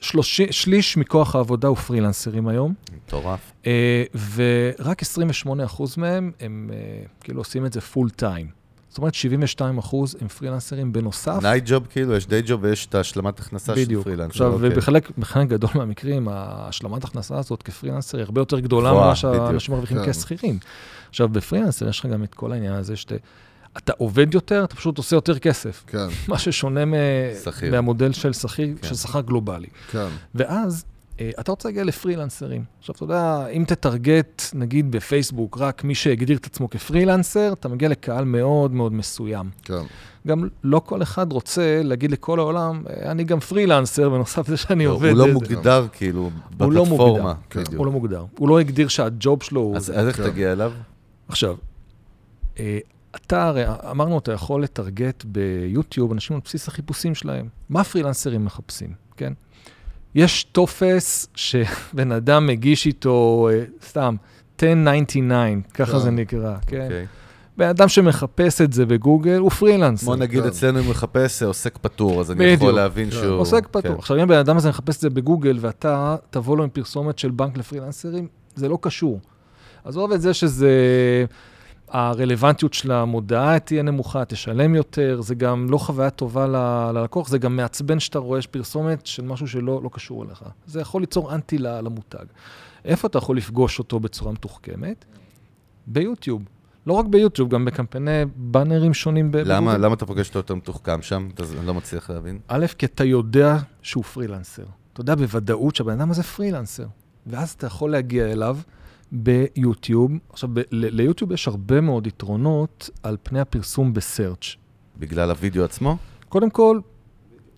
שלושי- שליש מכוח העבודה הוא פרילנסרים היום, מטורף. אה, ורק 28% מהם, הם אה, כאילו עושים את זה full time. זאת אומרת, 72 אחוז הם פרילנסרים בנוסף. נייט ג'וב כאילו, יש day job ויש את ההשלמת הכנסה של בדיוק. פרילנסר. עכשיו, אוקיי. ובחלק בחלק גדול מהמקרים, ההשלמת הכנסה הזאת כפרילנסר היא הרבה יותר גדולה ממה בדיוק. שאנשים מרוויחים כן. כשכירים. עכשיו, בפרילנסר יש לך גם את כל העניין הזה שאתה אתה עובד יותר, אתה פשוט עושה יותר כסף. כן, מה ששונה מ- שכיר. מהמודל של שכיר, כן. של שכר גלובלי. כן. ואז אתה רוצה להגיע לפרילנסרים. עכשיו, אתה יודע, אם תטרגט, נגיד בפייסבוק, רק מי שהגדיר את עצמו כפרילנסר, אתה מגיע לקהל מאוד מאוד מסוים. כן. גם לא כל אחד רוצה להגיד לכל העולם, "אה, אני גם פרילנסר, בנוסף לזה שאני לא, עובד. הוא לא איזה." מוגדר כאילו לא בפלטפורמה. כן. הוא לא מוגדר. הוא לא הגדיר שהג'וב שלו הוא... אז איך כן. תגיע אליו? עכשיו, אה, אתה הרי, אמרנו, אתה יכול לטרגט ביוטיוב אנשים על בסיס החיפושים שלהם. מה פרילנסרים מחפשים, כן? יש טופס שבן אדם מגיש איתו, אה, סתם, 1099, ככה. זה נקרא, כן? אוקיי. בן אדם שמחפש את זה בגוגל הוא פרילנסר. בוא נגיד כן. אצלנו הוא מחפש אה, עוסק פטור, אז אני. יכול להבין כן. שהוא... עוסק פטור. כן. עכשיו, אם הבן אדם הזה מחפש את זה בגוגל, ואתה תבוא לו עם פרסומת של בנק לפרילנסרים, זה לא קשור. עזוב את זה שזה... הרלוונטיות של המודעה תהיה נמוכה, תשלם יותר, זה גם לא חוויה טובה ל- ללקוח, זה גם מעצבן שאתה רואה יש פרסומת של משהו שלא לא קשור אליך. זה יכול ליצור אנטי למותג. איפה אתה יכול לפגוש אותו בצורה מתוחכמת? ביוטיוב. לא רק ביוטיוב, גם בקמפייני באנרים שונים ב- למה. למה אתה פוגש אותו יותר מתוחכם שם? אתה- אני לא מצליח להבין. א', כי אתה יודע שהוא פרילנסר. אתה יודע בוודאות שהבן אדם הזה פרילנסר. ואז אתה יכול להגיע אליו ביוטיוב. עכשיו, ב- ליוטיוב יש הרבה מאוד יתרונות על פני הפרסום בסרצ'. בגלל הוידאו עצמו? קודם כל,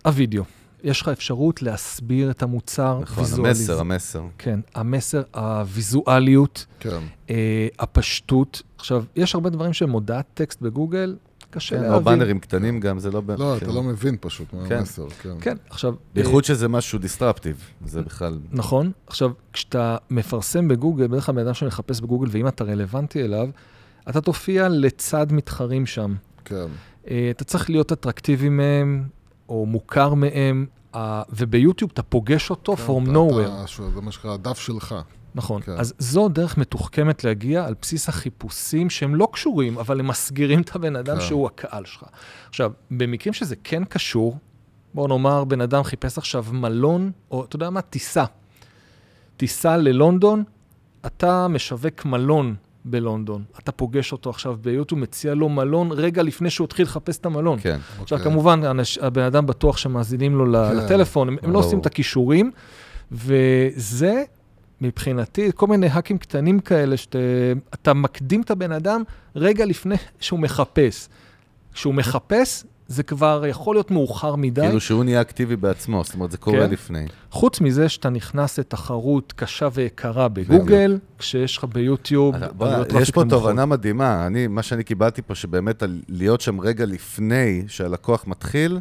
הווידאו. יש לך אפשרות להסביר את המוצר, נכון, ויזואליז- המסר, המסר. כן, המסר, הוויזואליות, כן. אה, הפשטות. עכשיו, יש הרבה דברים שהם הודעת טקסט בגוגל, קשה כן, להבין. או באנרים קטנים גם, זה לא... לא, כן. אתה לא מבין פשוט מה כן. המסר, כן. כן, עכשיו... אה, בייחוד שזה משהו דיסטרפטיב, זה בכלל... נכון. עכשיו, כשאתה מפרסם בגוגל, בדרך כלל בן אדם שמחפש בגוגל, ואם אתה רלוונטי אליו, אתה תופיע לצד מתחרים שם. כן. אה, אתה צריך להיות אטרקטיבי מהם, או מוכר מהם, אה, וביוטיוב אתה פוגש אותו כן, from nowhere. זה מה שנקרא הדף שלך. נכון. כן. אז זו דרך מתוחכמת להגיע על בסיס החיפושים שהם לא קשורים, אבל הם מסגירים את הבן אדם כן. שהוא הקהל שלך. עכשיו, במקרים שזה כן קשור, בוא נאמר, בן אדם חיפש עכשיו מלון, או אתה יודע מה, טיסה. טיסה ללונדון, אתה משווק מלון בלונדון. אתה פוגש אותו עכשיו ביוטיוב, מציע לו מלון רגע לפני שהוא התחיל לחפש את המלון. כן. עכשיו, אוקיי. כמובן, האנש- הבן אדם בטוח שמאזינים לו כן, לטלפון, הם, הם לא. עושים את הכישורים, וזה, מבחינתי, כל מיני האקים קטנים כאלה, שאתה מקדים את הבן אדם רגע לפני שהוא מחפש. כשהוא מחפש, זה כבר יכול להיות מאוחר מדי. כאילו שהוא נהיה אקטיבי בעצמו, זאת אומרת, זה קורה כן. לפני. חוץ מזה שאתה נכנס לתחרות קשה ויקרה בגוגל, כשיש לך ביוטיוב בוא, עלויות יש פה נמוכות. תובנה מדהימה. אני, מה שאני קיבלתי פה, שבאמת להיות שם רגע לפני שהלקוח מתחיל,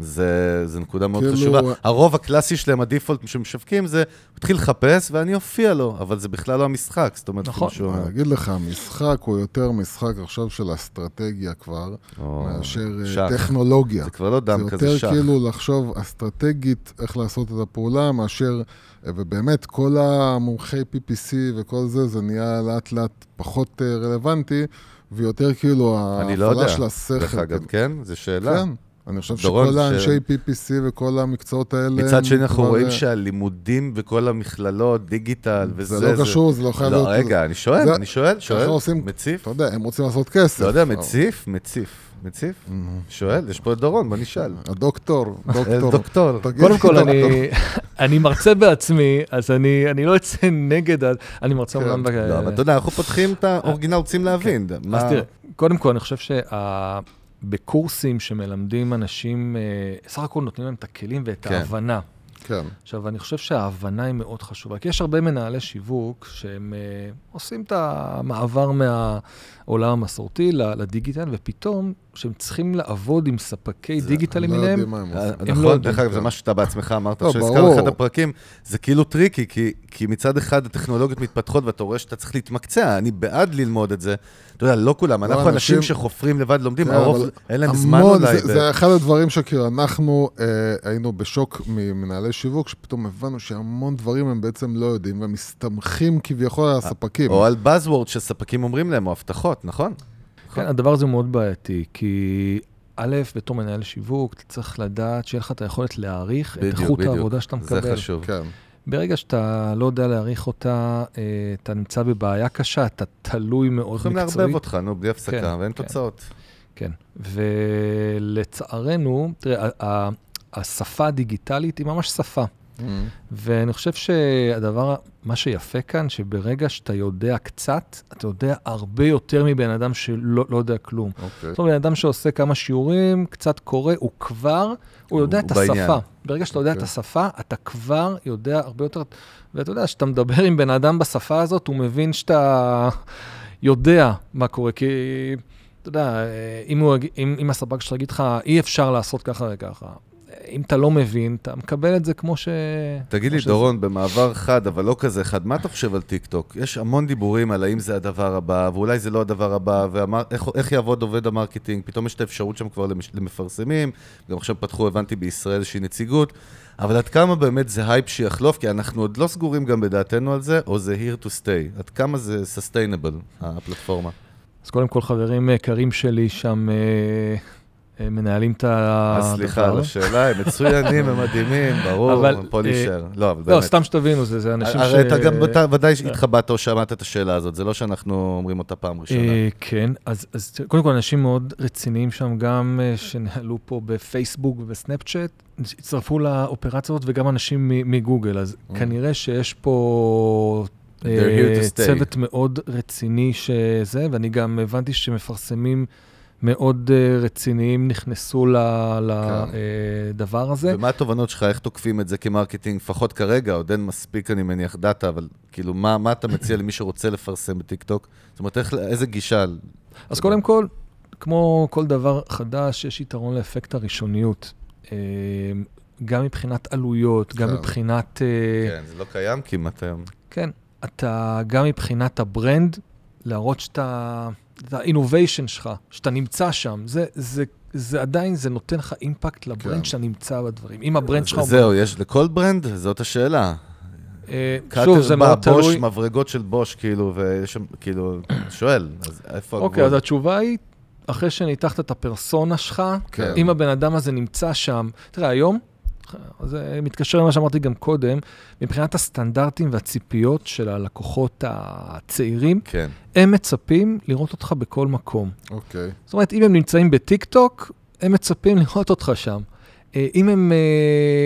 זה, זה נקודה מאוד כאילו- חשובה. הרוב הקלאסי שלהם, הדיפולט שמשווקים, זה, הוא התחיל לחפש ואני אופיע לו, אבל זה בכלל לא המשחק. זאת אומרת, נכון. כאילו שהוא... אני אגיד לך, המשחק הוא יותר משחק עכשיו של אסטרטגיה כבר, או, מאשר אה, שח. טכנולוגיה. זה כבר לא דם זה כזה יותר שח. כאילו לחשוב אסטרטגית איך לעשות את הפעולה, מאשר, אה, ובאמת כל המומחי PPC וכל זה, זה נהיה לאט לאט פחות אה, רלוונטי, ויותר כאילו אני לא ההפעלה יודע. של השכל. דרך אגב, כן? זו שאלה. כן, אני חושב דורון, שכל ש- האנשי PPC וכל המקצועות האלה... מצד שני, אנחנו כבר, רואים אה, שהלימודים וכל המכללות, דיגיטל וזה... זה לא קשור, זה לא חייב לא, להיות... רגע, אני שואל, זה- אני שואל, שואל, עושים- מציף. אתה יודע, הם רוצים לעשות כסף. לא יודע, מציף, מציף, מציף. שואל, יש פה את דורון, בוא נשאל. הדוקטור, דוקטור. דוקטור. תגיד קודם כל, דוקטור. אני, אני מרצה בעצמי, אז אני, אני לא אצא נגד, אני מרצה כן. אומנם... לא, אבל אתה יודע, אנחנו פותחים את האורגינל, רוצים להבין. מה- אז תראה, קודם כל, אני חושב שבקורסים שמלמדים אנשים, אה, סך הכל נותנים להם את הכלים ואת כן. ההבנה. כן, עכשיו, אני חושב שההבנה היא מאוד חשובה, כי יש הרבה מנהלי שיווק שהם אה, עושים את המעבר מהעולם המסורתי לדיגיטל, ופתאום, כשהם צריכים לעבוד עם ספקי זה- דיגיטל הם לא למיניהם, יודעים מה הם אה, עושים. הם לא נכון. דרך אגב, זה מה שאתה בעצמך אמרת, לא, שהזכרנו. אחד הפרקים, זה כאילו טריקי, כי- כי מצד אחד הטכנולוגיות מתפתחות ואתה רואה שאתה צריך להתמקצע, אני בעד ללמוד את זה. אתה יודע, לא כולם, אנחנו אנשים- אנשים שחופרים לבד, לומדים, כן, הרוב, אבל אין להם זמן אולי. זה, זה אחד הדברים שכאילו אנחנו אה, היינו בשוק ממנהלי שיווק, שפתאום הבנו שהמון דברים הם בעצם לא יודעים, והם מסתמכים כביכול על הספקים. או על Buzzword שספקים אומרים להם, או הבטחות, נכון? כן, הדבר הזה מאוד בעייתי, כי א', בתור מנהל שיווק, אתה צריך לדעת שיהיה לך את היכולת להעריך את איכות בדיוק. העבודה שאתה מקבל. זה חשוב. כן. ברגע שאתה לא יודע להעריך אותה, אה, אתה נמצא בבעיה קשה, אתה תלוי מאוד יכולים לערבב מקצועית. אותך, נו, בלי הפסקה, כן, ואין כן. תוצאות. כן, ולצערנו, תראה, השפה הדיגיטלית היא ממש שפה. Mm. ואני חושב שהדבר, מה שיפה כאן, שברגע שאתה יודע קצת, אתה יודע הרבה יותר מבן אדם שלא לא יודע כלום. אוקיי. זאת אומרת, בן אדם שעושה כמה שיעורים, קצת קורא, הוא כבר, הוא יודע הוא את בעניין. השפה. ברגע שאתה יודע את אוקיי. השפה, אתה כבר יודע הרבה יותר... ואתה יודע, כשאתה מדבר עם בן אדם בשפה הזאת, הוא מבין שאתה יודע מה קורה. כי, אתה יודע, אם, הוא, אם, אם הספק שלך יגיד לך, אי אפשר לעשות ככה וככה, אם אתה לא מבין, אתה מקבל את זה כמו ש... תגיד לי, שזה. דורון, במעבר חד, אבל לא כזה חד, מה אתה חושב על טיקטוק? יש המון דיבורים על האם זה הדבר הבא, ואולי זה לא הדבר הבא, ואיך יעבוד עובד ה marketing, פתאום יש את האפשרות שם כבר למש- למפרסמים, גם עכשיו פתחו, הבנתי, בישראל איזושהי נציגות, אבל עד כמה באמת זה הייפ שיחלוף, כי אנחנו עוד לא סגורים גם בדעתנו על זה, או זה here to stay? עד כמה זה sustainable, הפלטפורמה? אז קודם כל, חברים יקרים שלי שם אה, אה, מנהלים את. אז סליחה על השאלה, הם מצוינים, הם מדהימים, ברור, אבל, פה אה, להישאר. לא, אבל לא, באמת. סתם שתבינו, זה, זה אנשים ש... הרי אתה גם ודאי התחבאת או שמעת את השאלה הזאת, זה לא שאנחנו אומרים אותה פעם ראשונה. אה, כן, אז, קודם כל אנשים מאוד רציניים שם, גם שניהלו פה בפייסבוק ובסנאפצ'אט, הצטרפו לאופרציה הזאת, וגם אנשים מגוגל, אז Mm. כנראה שיש פה... צוות מאוד רציני שזה, ואני גם הבנתי שמפרסמים מאוד אה, רציניים נכנסו לדבר הזה. ומה התובנות שלך, איך תוקפים את זה כ marketing, לפחות כרגע, עוד אין מספיק, אני מניח, data, אבל כאילו, מה, מה אתה מציע למי שרוצה לפרסם בטיקטוק? זאת אומרת, איך, איזה גישה? אז קודם כל, כמו כל דבר חדש, יש יתרון לאפקט הראשוניות. אה, גם מבחינת עלויות, גם כן. מבחינת... אה, כן, זה לא קיים כמעט היום. כן, אתה, גם מבחינת ה brand, להראות שאתה, את ה-innovation שלך, שאתה נמצא שם, זה, זה, זה עדיין, זה נותן לך אימפקט ל brand כן. שאתה נמצא בדברים. אם ה brand שלך... זהו, יש לכל brand? זאת השאלה. אה, קאטר שוב, זה מאוד בוש, תלוי. מברגות של בוש, כאילו, ויש שם, כאילו, שואל, אז איפה הגבול? אוקיי, אז התשובה היא, אחרי שניתחת את הפרסונה שלך, כן. אם הבן אדם הזה נמצא שם, תראה, היום, זה מתקשר למה שאמרתי גם קודם, מבחינת הסטנדרטים והציפיות של הלקוחות הצעירים, כן. הם מצפים לראות אותך בכל מקום. אוקיי. זאת אומרת, אם הם נמצאים בטיק טוק, הם מצפים לראות אותך שם. אה, אם הם אה,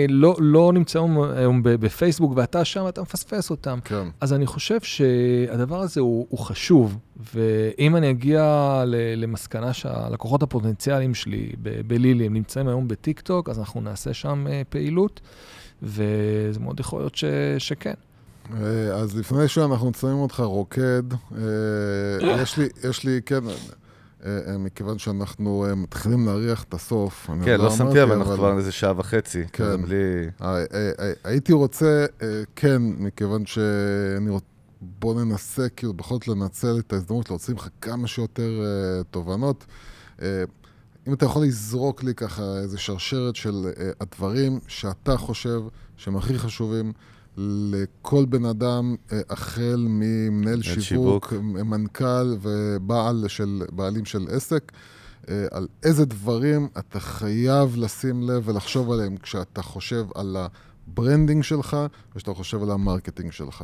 לא, לא נמצאים היום ב- בפייסבוק ואתה שם, אתה מפספס אותם. כן. אז אני חושב שהדבר הזה הוא, הוא חשוב, ואם אני אגיע למסקנה שהלקוחות הפוטנציאליים שלי בלילי, הם נמצאים היום בטיק טוק, אז אנחנו נעשה שם אה, פעילות, וזה מאוד יכול להיות ש- שכן. אה, אז לפני שאנחנו מציינים אותך רוקד, אה, יש לי, יש לי, כן, אה, אה, מכיוון שאנחנו אה, מתחילים להריח את הסוף. כן, עוד לא שמתי, אבל אנחנו כבר איזה שעה וחצי. כן. בלי... אה, אה, אה, הייתי רוצה, אה, כן, מכיוון שאני רוצה... בוא ננסה, כאילו, בכל זאת לנצל את ההזדמנות להוציא ממך כמה שיותר אה, תובנות. אה, אם אתה יכול לזרוק לי ככה איזה שרשרת של אה, הדברים שאתה חושב שהם הכי חשובים לכל בן אדם, אה, החל ממנהל שיווק, שיווק. מנכ"ל ובעל של, בעלים של עסק, אה, על איזה דברים אתה חייב לשים לב ולחשוב עליהם כשאתה חושב על ה branding שלך וכשאתה חושב על ה marketing שלך.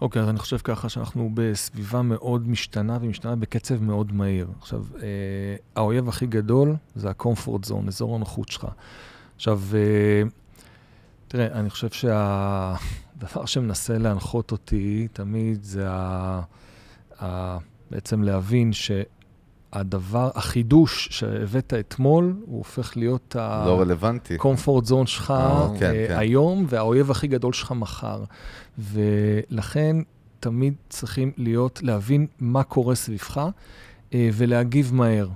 אוקיי, אז אני חושב ככה שאנחנו בסביבה מאוד משתנה ומשתנה בקצב מאוד מהיר. עכשיו, אה, האויב הכי גדול זה ה-comfort zone, אזור הנוחות שלך. עכשיו, אה, תראה, אני חושב שהדבר שמנסה להנחות אותי תמיד זה ה, ה, בעצם להבין שהדבר, החידוש שהבאת אתמול, הוא הופך להיות ה... לא רלוונטי. comfort zone שלך אה, אה, כן, כן. היום, והאויב הכי גדול שלך מחר. ולכן תמיד צריכים להיות, להבין מה קורה סביבך אה, ולהגיב מהר.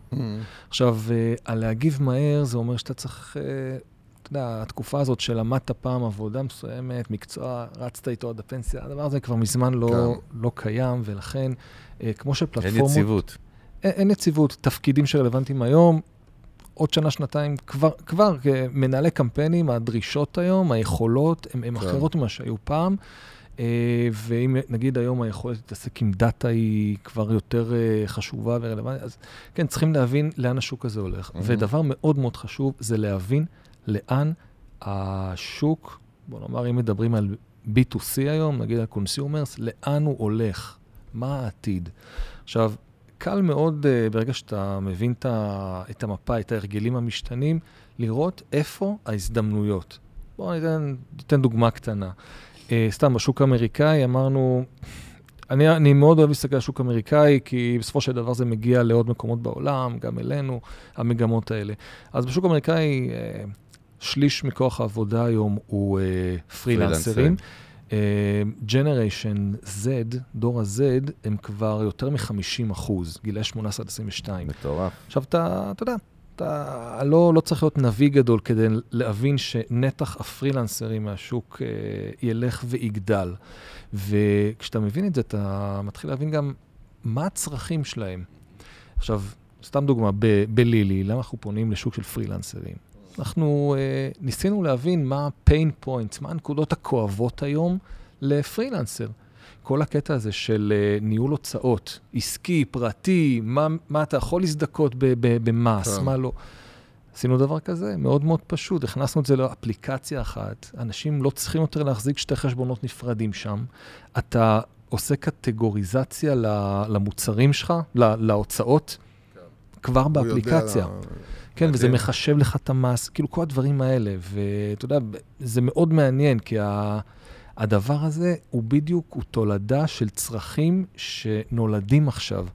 עכשיו, אה, על להגיב מהר זה אומר שאתה צריך, אה, אתה יודע, התקופה הזאת שלמדת פעם עבודה מסוימת, מקצוע, רצת איתו עד הפנסיה, הדבר הזה כבר מזמן לא, כן. לא קיים, ולכן, אה, כמו אין שפלטפורמות... יציבות. אין, אין יציבות, תפקידים שרלוונטיים היום, עוד שנה, שנתיים, כבר, כבר כמנהלי קמפיינים, הדרישות היום, היכולות, הן כן. אחרות ממה שהיו פעם. אה, ואם נגיד היום היכולת להתעסק עם דאטה היא כבר יותר אה, חשובה ורלוונטית, אז כן, צריכים להבין לאן השוק הזה הולך. Mhm. ודבר מאוד מאוד חשוב זה להבין לאן השוק, בוא נאמר, אם מדברים על B2C היום, נגיד על consumers, לאן הוא הולך, מה העתיד. עכשיו, קל מאוד, אה, ברגע שאתה מבין ה- את המפה, את ההרגלים המשתנים, לראות איפה ההזדמנויות. בואו ניתן, ניתן דוגמה קטנה. אה, סתם, בשוק האמריקאי אמרנו, אני, אני מאוד אוהב להסתכל על השוק האמריקאי, כי בסופו של דבר זה מגיע לעוד מקומות בעולם, גם אלינו, המגמות האלה. אז בשוק האמריקאי, אה, שליש מכוח העבודה היום הוא אה, פרילנסרים. ג'נריישן Z, דור ה-Z, הם כבר יותר מ-50 אחוז, גילאי 18 עד 22. מטורף. עכשיו, אתה, אתה יודע, אתה לא, לא צריך להיות נביא גדול כדי להבין שנתח הפרילנסרים מהשוק אה, ילך ויגדל. וכשאתה מבין את זה, אתה מתחיל להבין גם מה הצרכים שלהם. עכשיו, סתם דוגמה, ב- בלילי, למה אנחנו פונים לשוק של פרילנסרים? אנחנו אה, ניסינו להבין מה ה-pain points, מה הנקודות הכואבות היום לפרילנסר. כל הקטע הזה של uh, ניהול הוצאות, עסקי, פרטי, מה, מה אתה יכול להזדכות במס, כן. מה לא. עשינו דבר כזה, מאוד מאוד פשוט, הכנסנו את זה לאפליקציה אחת, אנשים לא צריכים יותר להחזיק שתי חשבונות נפרדים שם, אתה עושה קטגוריזציה למוצרים שלך, ל- להוצאות, כבר הוא יודע באפליקציה. כן, וזה. מחשב לך את המס, כאילו כל הדברים האלה, ואתה יודע, זה מאוד מעניין, כי ה... הדבר הזה הוא בדיוק, הוא תולדה של צרכים שנולדים עכשיו.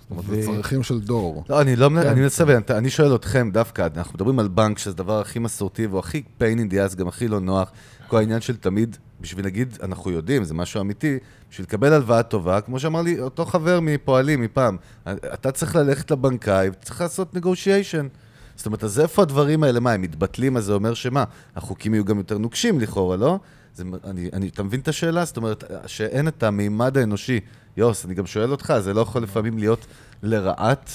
זאת אומרת, ו- זה צרכים של דור. לא, אני לא, כן. אני מנסה, אני שואל אתכם דווקא, אנחנו מדברים על בנק, שזה הדבר הכי מסורתי והוא הכי pain in the ass, גם הכי לא נוח. כל העניין של תמיד, בשביל להגיד, אנחנו יודעים, זה משהו אמיתי, בשביל לקבל הלוואה טובה, כמו שאמר לי אותו חבר מפועלים מפעם, אתה צריך ללכת לבנקאי וצריך לעשות negotiation. זאת אומרת, אז איפה הדברים האלה, מה, הם מתבטלים, אז זה אומר שמה, החוקים יהיו גם יותר נוקשים לכאורה, לא? זה, אני, אני, אתה מבין את השאלה? זאת אומרת, שאין את המימד האנושי. יוס, אני גם שואל אותך, זה לא יכול לפעמים להיות לרעת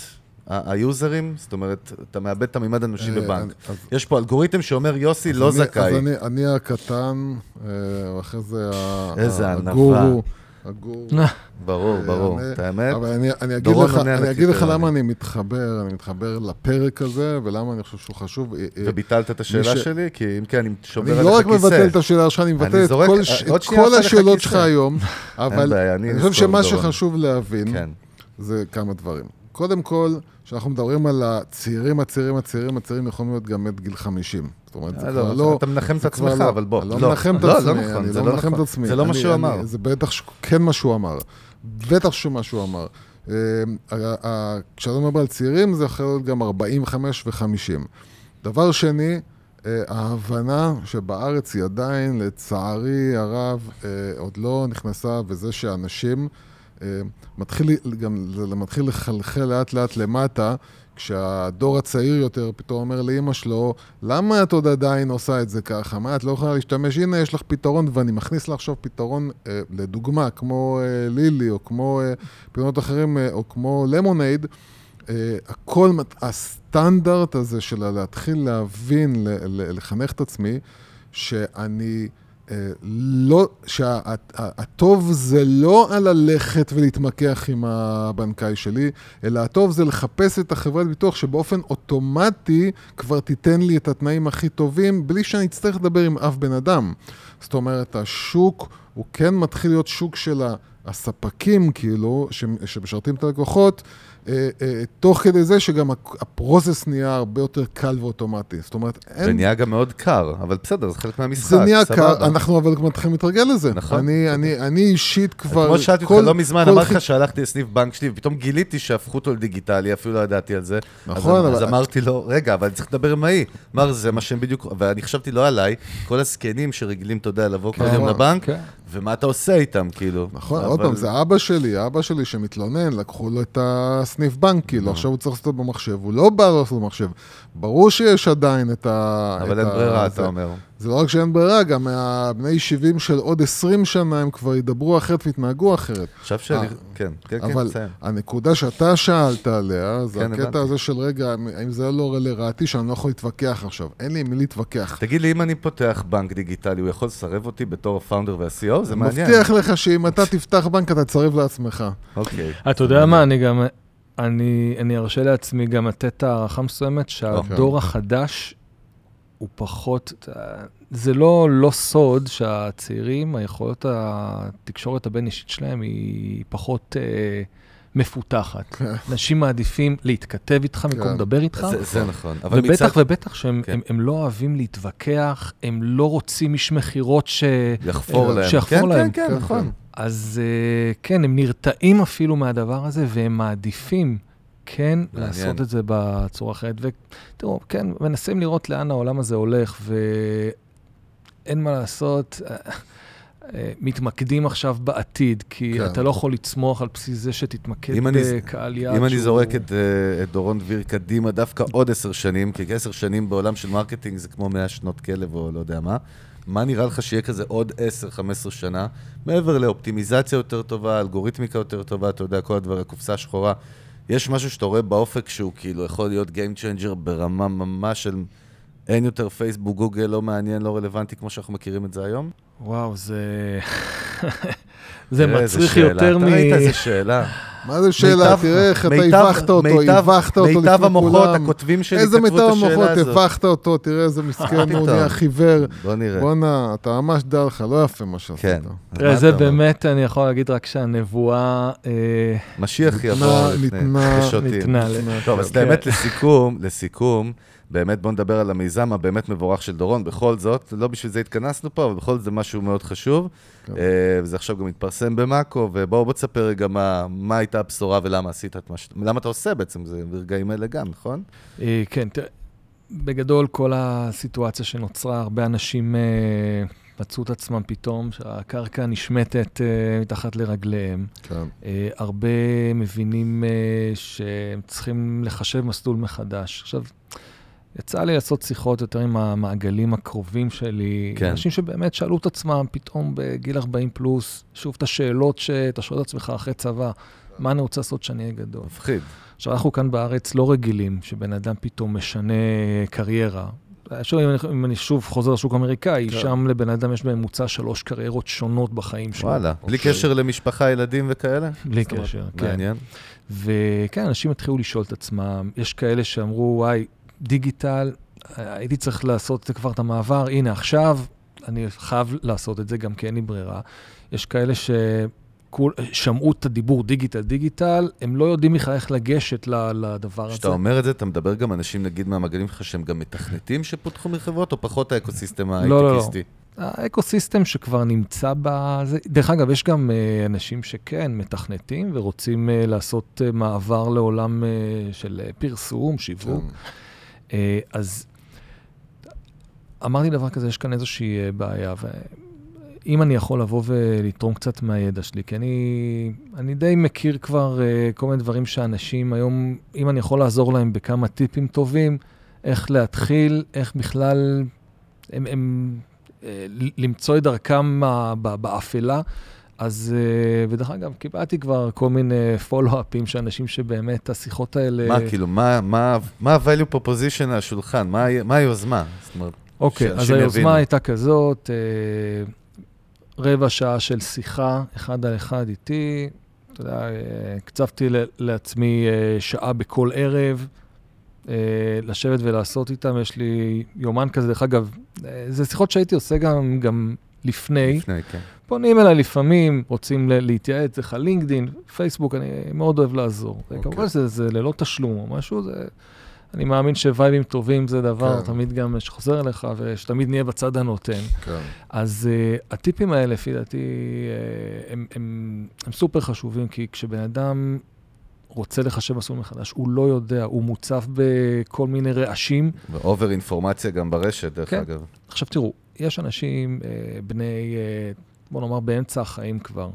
היוזרים? זאת אומרת, אתה מאבד את המימד האנושי אה, בבנק. אז- יש פה אלגוריתם שאומר, יוסי לא אני- זכאי. אז אני- אני הקטן, אה, ואחרי זה ה- איזה ענווה. הגורו. ברור, ברור. אני- את האמת? אבל אני, אני, אגיד לך, אני אגיד. למה אני מתחבר, אני מתחבר לפרק הזה, ולמה אני חושב שהוא חשוב. אה, אה, וביטלת את השאלה ש- שלי? כי אם כן, אני אני שובר עליך לא כיסא. רק מבטל את השאלה שלך, אני מבטל את כל, אה, את השאלות. שלך היום, אבל אני אני חושב שמה. שחשוב להבין, כן. זה כמה דברים. קודם כל, כשאנחנו מדברים על הצעירים, הצעירים, הצעירים, הצעירים יכולים להיות גם עד גיל 50. זאת אומרת, זה אה, כבר לא, לא... אתה מנחם את עצמך, לא. אבל בוא. אני לא מנחם את לא, עצמי, לא אני לא לא מנחם את. עצמי. זה לא מה שהוא אמר. זה בטח כן מה שהוא אמר. בטח שמה שהוא אמר. אה, כשאתה מדבר על צעירים, זה יכול להיות גם 45 ו-50. דבר שני, אה, ההבנה שבארץ היא עדיין, לצערי הרב, אה, עוד לא נכנסה, וזה שאנשים, אה, מתחיל, גם, זה מתחיל לחלחל לאט לאט למטה, כשהדור הצעיר יותר פתאום אומר לאימא שלו, למה את עוד עדיין עושה את זה ככה? מה, את לא יכולה להשתמש? הנה, יש לך פתרון, ואני מכניס לה עכשיו פתרון, אה, לדוגמה, כמו אה, לילי, או כמו אה, פתרונות אחרים, אה, או כמו למונייד, אה, הכל, הסטנדרט הזה של להתחיל להבין, ל- ל- לחנך את עצמי, שאני לא, שהטוב זה לא על ללכת ולהתמקח עם הבנקאי שלי, אלא הטוב זה לחפש את החברת ביטוח שבאופן אוטומטי כבר תיתן לי את התנאים הכי טובים, בלי שאני אצטרך לדבר עם אף בן אדם. זאת אומרת, השוק הוא כן מתחיל להיות שוק של הספקים, כאילו, שמשרתים את הלקוחות, אה, אה, תוך כדי זה שגם הפ- הפרוסס נהיה הרבה יותר קל ואוטומטי. זאת אומרת, אין... זה נהיה גם מאוד קר, אבל בסדר, זה חלק מהמשחק, זה נהיה. קר, אנחנו אבל כבר מתחילים להתרגל לזה. נכון. אני, אני, אני אישית כבר... כמו ששאלתי כל- אותך לא מזמן, אמרתי לך שהלכתי לסניף בנק שלי, ופתאום גיליתי שהפכו אותו לדיגיטלי, אפילו לא ידעתי על זה. נכון, אז, אז אבל- אמרתי לו, רגע, אבל אני צריך לדבר עם ההיא. אמר, זה מה שהם בדיוק, ואני חשבתי לא עליי, כל הזקנים שרגילים, אתה יודע, לבוא כל כן. יום לבנק, כן. ומה אתה עושה איתם, כאילו. נכון, אבל עוד אבל- פעם, זה אבא שלי, אבא שלי שמתלונן, לקחו לו את הסניף בנק, כאילו, נו. עכשיו הוא צריך לעשות אותו במחשב, הוא לא בא לעשות במחשב. ברור שיש עדיין את ה... אבל אין ברירה. אתה אומר. זה לא רק שאין ברירה, גם הבני 70 של עוד 20 שנה, הם כבר ידברו אחרת ויתנהגו אחרת. עכשיו שאני... אה, כן, כן, כן, אבל תסיים. הנקודה שאתה שאלת עליה, זה כן, הקטע. הזה של רגע, האם זה לא לרעתי שאני לא יכול להתווכח עכשיו. אין לי עם מי להתווכח. תגיד לי, אם אני פותח בנק דיגיטלי, הוא יכול לסרב אותי בתור הפאונדר וה-CO? זה מעניין. מבטיח לך שאם אתה תפתח בנק, אתה תצרב לעצמך. אוקיי. אתה יודע מה, אני גם, אני, אני ארשה לעצמי גם לתת הערכה מסוימת שהדור החדש הוא פחות, זה לא, לא סוד שהצעירים, היכולת התקשורת הבין-אישית שלהם היא פחות אה, מפותחת. כן. אנשים מעדיפים להתכתב איתך במקום כן. לדבר איתך. זה- זה נכון. אבל ובטח מצד... ובטח שהם כן. הם, הם לא אוהבים להתווכח, הם לא רוצים איש מכירות ש... יחפור אה, להם. שיחפור כן, להם. כן, כן, כן, נכון. אז אה, כן, הם נרתעים אפילו מהדבר הזה, והם מעדיפים כן מעניין. לעשות את זה בצורה אחרת. ותראו, כן, מנסים לראות לאן העולם הזה הולך, ואין מה לעשות. אה, אה, מתמקדים עכשיו בעתיד, כי כן. אתה לא יכול לצמוח על בסיס זה שתתמקד אני- בקהל יעד אם אני שהוא- זורק את, את דורון דביר קדימה, דווקא עוד עשר שנים, כי עשר שנים בעולם של marketing זה כמו 100 שנות כלב או לא יודע מה, מה נראה לך שיהיה כזה עוד 10-15 שנה, מעבר לאופטימיזציה יותר טובה, אלגוריתמיקה יותר טובה, אתה יודע, כל הדבר, הקופסה השחורה. יש משהו שאתה רואה באופק שהוא כאילו יכול להיות Game Changer ברמה ממש של אין יותר פייסבוק, גוגל, לא מעניין, לא רלוונטי כמו שאנחנו מכירים את זה היום? וואו, זה... זה איזה מצריך. יותר מ... אתה ראית איזה שאלה. מה זה שאלה? מיטב- תראה איך אתה מיטב- הבכת אותו, מיטב- הבכת אותו לפני כולם. מיטב המוחות, הכותבים שלי איזה כתבו את מיטב השאלה המוחות, הזאת. הבכת אותו, תראה איזה מסכן, הוא? נהיה חיוור. בוא נראה. בואנה, אתה ממש דע לך, לא יפה מה שעשית. כן. תראה, זה? באמת, אני יכול להגיד רק שהנבואה אה, משיח יבוא לפני, ניתנה- טוב, אז. באמת לסיכום, לסיכום, באמת בוא נדבר על המיזם הבאמת מבורך של דורון. בכל זאת, לא בשביל זה התכנסנו פה, אבל בכל זאת זה משהו מאוד חשוב. כן. אה, וזה עכשיו גם מתפרסם במאקו, ובואו בוא תספר רגע מה, מה הייתה הבשורה ולמה עשית את מה ש... למה אתה עושה בעצם, זה ברגעים אלה גם, נכון? אה, כן, תראה, בגדול כל הסיטואציה שנוצרה, הרבה אנשים אה, מצאו את עצמם פתאום, שהקרקע נשמטת מתחת לרגליהם. כן. הרבה מבינים שהם צריכים לחשב מסלול מחדש. עכשיו, יצא לי לעשות שיחות יותר עם המעגלים הקרובים שלי, כן. אנשים שבאמת שאלו את עצמם פתאום בגיל 40 פלוס, שוב את השאלות שאתה שואל את עצמך אחרי צבא, מה אני רוצה לעשות כשאני אהיה גדול? מפחיד. עכשיו, אנחנו כאן בארץ לא רגילים שבן אדם פתאום משנה קריירה. שוב, אם, אני, אם אני שוב חוזר לשוק האמריקאי, כן. שם לבן אדם יש בממוצע שלוש קריירות שונות בחיים שלו. וואלה. בלי אוקיי. קשר למשפחה, ילדים וכאלה? בלי קשר, כן. מעניין. וכן, אנשים התחילו לשאול את עצמם, יש כאלה שאמרו, וואי, דיגיטל, הייתי צריך לעשות את זה כבר את המעבר, הנה עכשיו, אני חייב לעשות את זה גם כי אין לי ברירה. יש כאלה ששמעו את הדיבור דיגיטל, דיגיטל, הם לא יודעים בכלל איך לגשת לדבר הזה. כשאתה אומר את זה, אתה מדבר גם אנשים, נגיד, מהמעגלים שלך, שהם גם מתכנתים שפוטרו מחברות, או פחות ה ecosystem לא, לא. ההייטקיסטי? ה ecosystem שכבר נמצא בזה, דרך אגב, יש גם uh, אנשים שכן מתכנתים ורוצים uh, לעשות uh, מעבר לעולם uh, של uh, פרסום, שיווק. Uh, אז אמרתי דבר כזה, יש כאן איזושהי uh, בעיה, ואם אני יכול לבוא ולתרום קצת מהידע שלי, כי אני, אני די מכיר כבר uh, כל מיני דברים שאנשים היום, אם אני יכול לעזור להם בכמה טיפים טובים, איך להתחיל, איך בכלל, הם... הם אה, למצוא את דרכם באפלה. אז, אה, ודרך אגב, קיבלתי כבר כל מיני פולו-אפים של אנשים שבאמת השיחות האלה... מה, כאילו, מה- מה מה ה-value proposition על השולחן? מה מה היוזמה? זאת אומרת, אוקיי, אז היוזמה יבינו. הייתה כזאת, אה, רבע שעה של שיחה, אחד על אחד איתי. אתה יודע, אה, הקצבתי לעצמי שעה בכל ערב, לשבת ולעשות איתם. יש לי יומן כזה, דרך אגב, זה שיחות שהייתי עושה גם, גם לפני. לפני, כן. פונים אליי לפעמים, רוצים להתייעץ, צריך לינקדין, פייסבוק, אני מאוד אוהב לעזור. אוקיי. כמובן שזה זה ללא תשלום או משהו, זה... אני מאמין שווייבים טובים זה דבר כן. תמיד גם שחוזר אליך, ושתמיד נהיה בצד הנותן. כן. אז uh, הטיפים האלה, לפי דעתי, uh, הם, הם, הם סופר חשובים, כי כשבן אדם רוצה לחשב מסלול מחדש, הוא לא יודע, הוא מוצף בכל מיני רעשים. ואובר אינפורמציה גם ברשת, דרך כן. אגב. עכשיו תראו, יש אנשים uh, בני, uh, בוא נאמר, באמצע החיים כבר,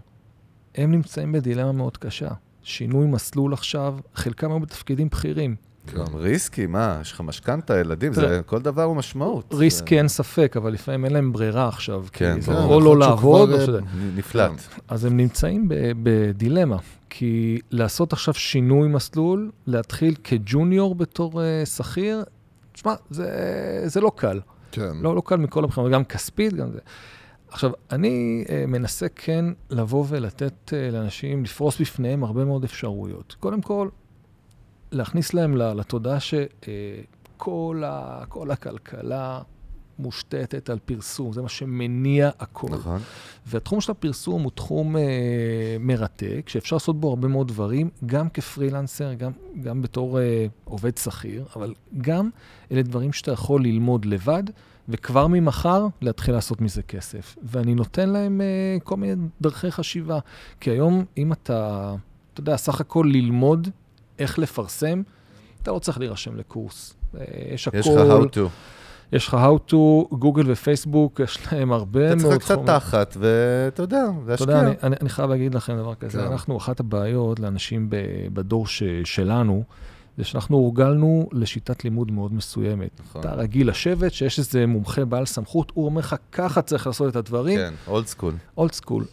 הם נמצאים בדילמה מאוד קשה. שינוי מסלול עכשיו, חלקם היו בתפקידים בכירים. גם ריסקי, מה, יש לך משכנתה, ילדים, זה, כל דבר הוא משמעות. ריסקי אין ספק, אבל לפעמים אין להם ברירה עכשיו. כן, ברור. או לא לעבוד, או אה, שזה... נ- נפלט. אז הם נמצאים בדילמה, כי לעשות עכשיו שינוי מסלול, להתחיל כג'וניור בתור אה, שכיר, תשמע, זה, זה לא קל. כן. לא, לא קל מכל הבחינות, גם כספית, גם זה. עכשיו, אני אה, מנסה כן לבוא ולתת אה, לאנשים, לפרוס בפניהם הרבה מאוד אפשרויות. קודם כל, להכניס להם לתודעה שכל ה, כל הכלכלה מושתתת על פרסום, זה מה שמניע הכל. נכון. והתחום של הפרסום הוא תחום אה, מרתק, שאפשר לעשות בו הרבה מאוד דברים, גם כפרילנסר, גם, גם בתור אה, עובד שכיר, אבל גם אלה דברים שאתה יכול ללמוד לבד, וכבר ממחר להתחיל לעשות מזה כסף. ואני נותן להם אה, כל מיני דרכי חשיבה. כי היום, אם אתה, אתה יודע, סך הכל ללמוד איך לפרסם, אתה לא צריך להירשם לקורס. אה, יש הכל... יש לך how to. יש לך How to, גוגל ופייסבוק, יש להם הרבה אתה מאוד צריך קצת חומר. תחת, ואתה יודע, אתה יודע. אני, אני, אני חייב להגיד לכם דבר כזה, כן. אנחנו, אחת הבעיות לאנשים ב, בדור ש, שלנו, זה שאנחנו הורגלנו לשיטת לימוד מאוד מסוימת. נכון. אתה רגיל לשבת, שיש איזה מומחה בעל סמכות, הוא אומר לך, ככה צריך לעשות את הדברים, כן, old school. old school.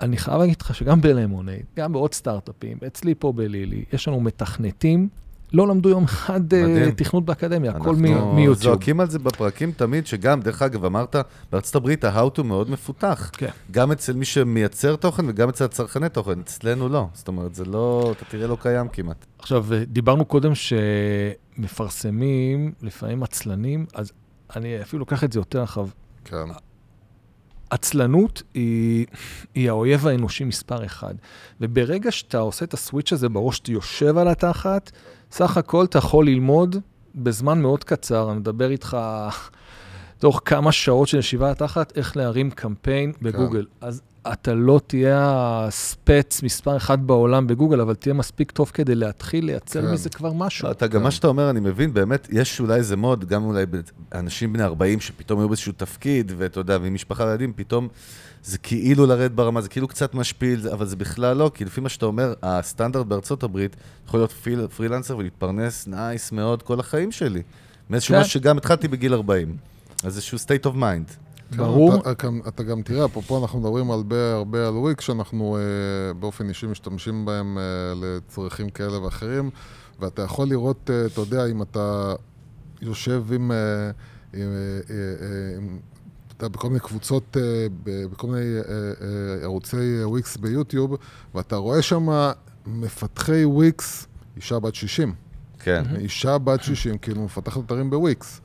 אני חייב להגיד לך שגם בלמונייד, גם בעוד סטארט-אפים, אצלי פה בלילי, יש לנו מתכנתים, לא למדו יום אחד אה, מדהים. תכנות באקדמיה, הכל מ- אנחנו מיוטיוב. זועקים על זה בפרקים תמיד, שגם, דרך אגב, אמרת, בארצות הברית ה-how to מאוד מפותח. כן. גם אצל מי שמייצר תוכן וגם אצל הצרכני תוכן, אצלנו לא. זאת אומרת, זה לא, אתה תראה לא קיים כמעט. עכשיו, דיברנו קודם שמפרסמים, לפעמים עצלנים, אז אני אפילו לוקח את זה יותר רחב. כן. עצלנות היא, היא האויב האנושי מספר אחד. וברגע שאתה עושה את הסוויץ' הזה בראש, שאתה יושב על התחת, סך הכל אתה יכול ללמוד בזמן מאוד קצר, אני מדבר איתך תוך כמה שעות של ישיבה על התחת, איך להרים קמפיין בגוגל. אז אתה לא תהיה ה spec מספר אחד בעולם בגוגל, אבל תהיה מספיק טוב כדי להתחיל לייצר כן. מזה כבר משהו. לא, אתה גם כן. מה שאתה אומר, אני מבין, באמת, יש אולי איזה mode, גם אולי אנשים בני 40 שפתאום היו באיזשהו תפקיד, ואתה יודע, ועם משפחה וילדים, פתאום זה כאילו לרדת ברמה, זה כאילו קצת משפיל, אבל זה בכלל לא, כי לפי מה שאתה אומר, הסטנדרט בארצות הברית יכול להיות פרי, פרילנסר ולהתפרנס nice מאוד כל החיים שלי. מאיזשהו כן. משהו שגם התחלתי בגיל 40. אז איזשהו state of mind. ברור. אתה, אתה, אתה גם תראה, אפרופו אנחנו מדברים הרבה הרבה על וויקס, שאנחנו אה, באופן אישי משתמשים בהם אה, לצרכים כאלה ואחרים, ואתה יכול לראות, אה, אתה יודע, אם אתה יושב עם, אה, עם, אה, אה, עם אתה בכל מיני קבוצות, אה, ב- בכל מיני אה, אה, ערוצי וויקס ביוטיוב, ואתה רואה שם מפתחי וויקס, אישה בת 60. כן. אישה בת 60, כאילו מפתחת אתרים בוויקס.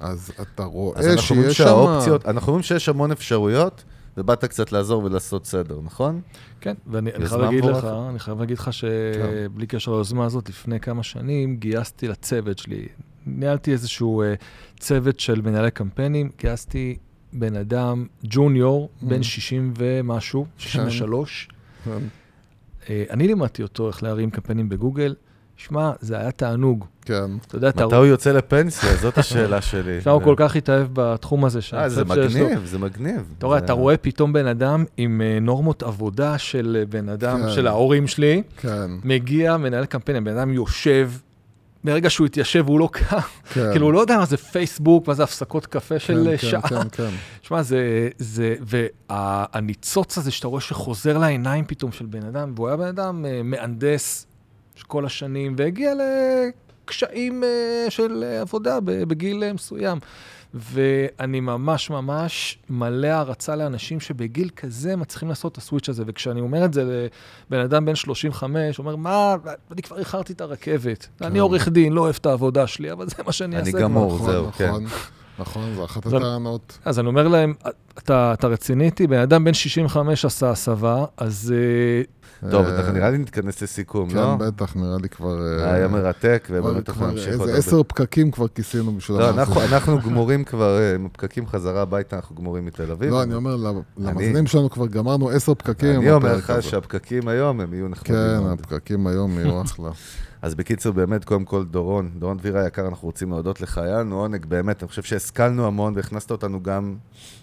אז אתה רואה אז אנחנו שיש שם... שהאופציות, אנחנו אומרים שיש המון אפשרויות, ובאת קצת לעזור ולעשות סדר, נכון? כן, ואני חייב להגיד לך. אני חייב להגיד לך כן. שבלי קשר ליוזמה הזאת, לפני כמה שנים גייסתי לצוות שלי, ניהלתי איזשהו אה, צוות של מנהלי קמפיינים, גייסתי בן אדם, ג'וניור, בן Mm. 60 ומשהו, 63. כן. אה, אני לימדתי אותו איך להרים קמפיינים בגוגל. שמע, זה היה תענוג. כן. אתה יודע, אתה מתי הוא יוצא לפנסיה? זאת השאלה שלי. עכשיו הוא כל כך התאהב בתחום הזה. אה, זה שהצוות שיש לו. מגניב, זה מגניב. אתה רואה, זה- אתה רואה פתאום בן אדם עם אה, נורמות עבודה של אה, בן אדם, כן. של ההורים שלי, כן, מגיע, מנהל קמפיין, הבן אדם יושב, ברגע שהוא התיישב הוא לא קם, כן. כאילו הוא לא יודע מה זה פייסבוק, מה זה הפסקות קפה של כן, אה, כן, שעה. כן, כן. שמע, זה, זה, והניצוץ הזה שאתה רואה שחוזר לעיניים פתאום של בן אדם, והוא היה בן אדם אה, כל השנים, והגיע לקשיים אה, של אה, עבודה בגיל אה, מסוים. ואני ממש ממש מלא הערצה לאנשים שבגיל כזה מצליחים לעשות את הסוויץ' הזה. וכשאני אומר את זה לבן אדם בן 35, הוא אומר, מה, אני כבר איחרתי את הרכבת. אני עורך דין, לא אוהב את העבודה שלי, אבל זה מה שאני אני אעשה. גמור. כבר." נכון, זהו, כן. נכון, נכון, זו אחת הטענות. אז אני אומר להם, אתה, אתה רציני איתי? בן אדם בן 65 עשה הסבה, אז uh, טוב, אה, אנחנו נראה לי נתכנס לסיכום, לא? כן, בטח, נראה לי כבר... אה, היה מרתק, כבר נמשיך איזה עוד הרבה. עשר פקקים כבר כיסינו בשביל לא. אנחנו- גמורים כבר, אה, עם הפקקים חזרה הביתה, אנחנו גמורים מתל אביב. לא, אני אומר, למאזינים שלנו כבר גמרנו עשר פקקים. אני אומר לך. שהפקקים היום הם יהיו נחמדים כן. הפקקים היום יהיו אחלה. אז בקיצור, באמת, קודם כל, דורון, דורון דביר היקר, אנחנו רוצים להודות לך, היה לנו עונג, באמת, אני חושב שהשכלנו המון והכנסת אותנו גם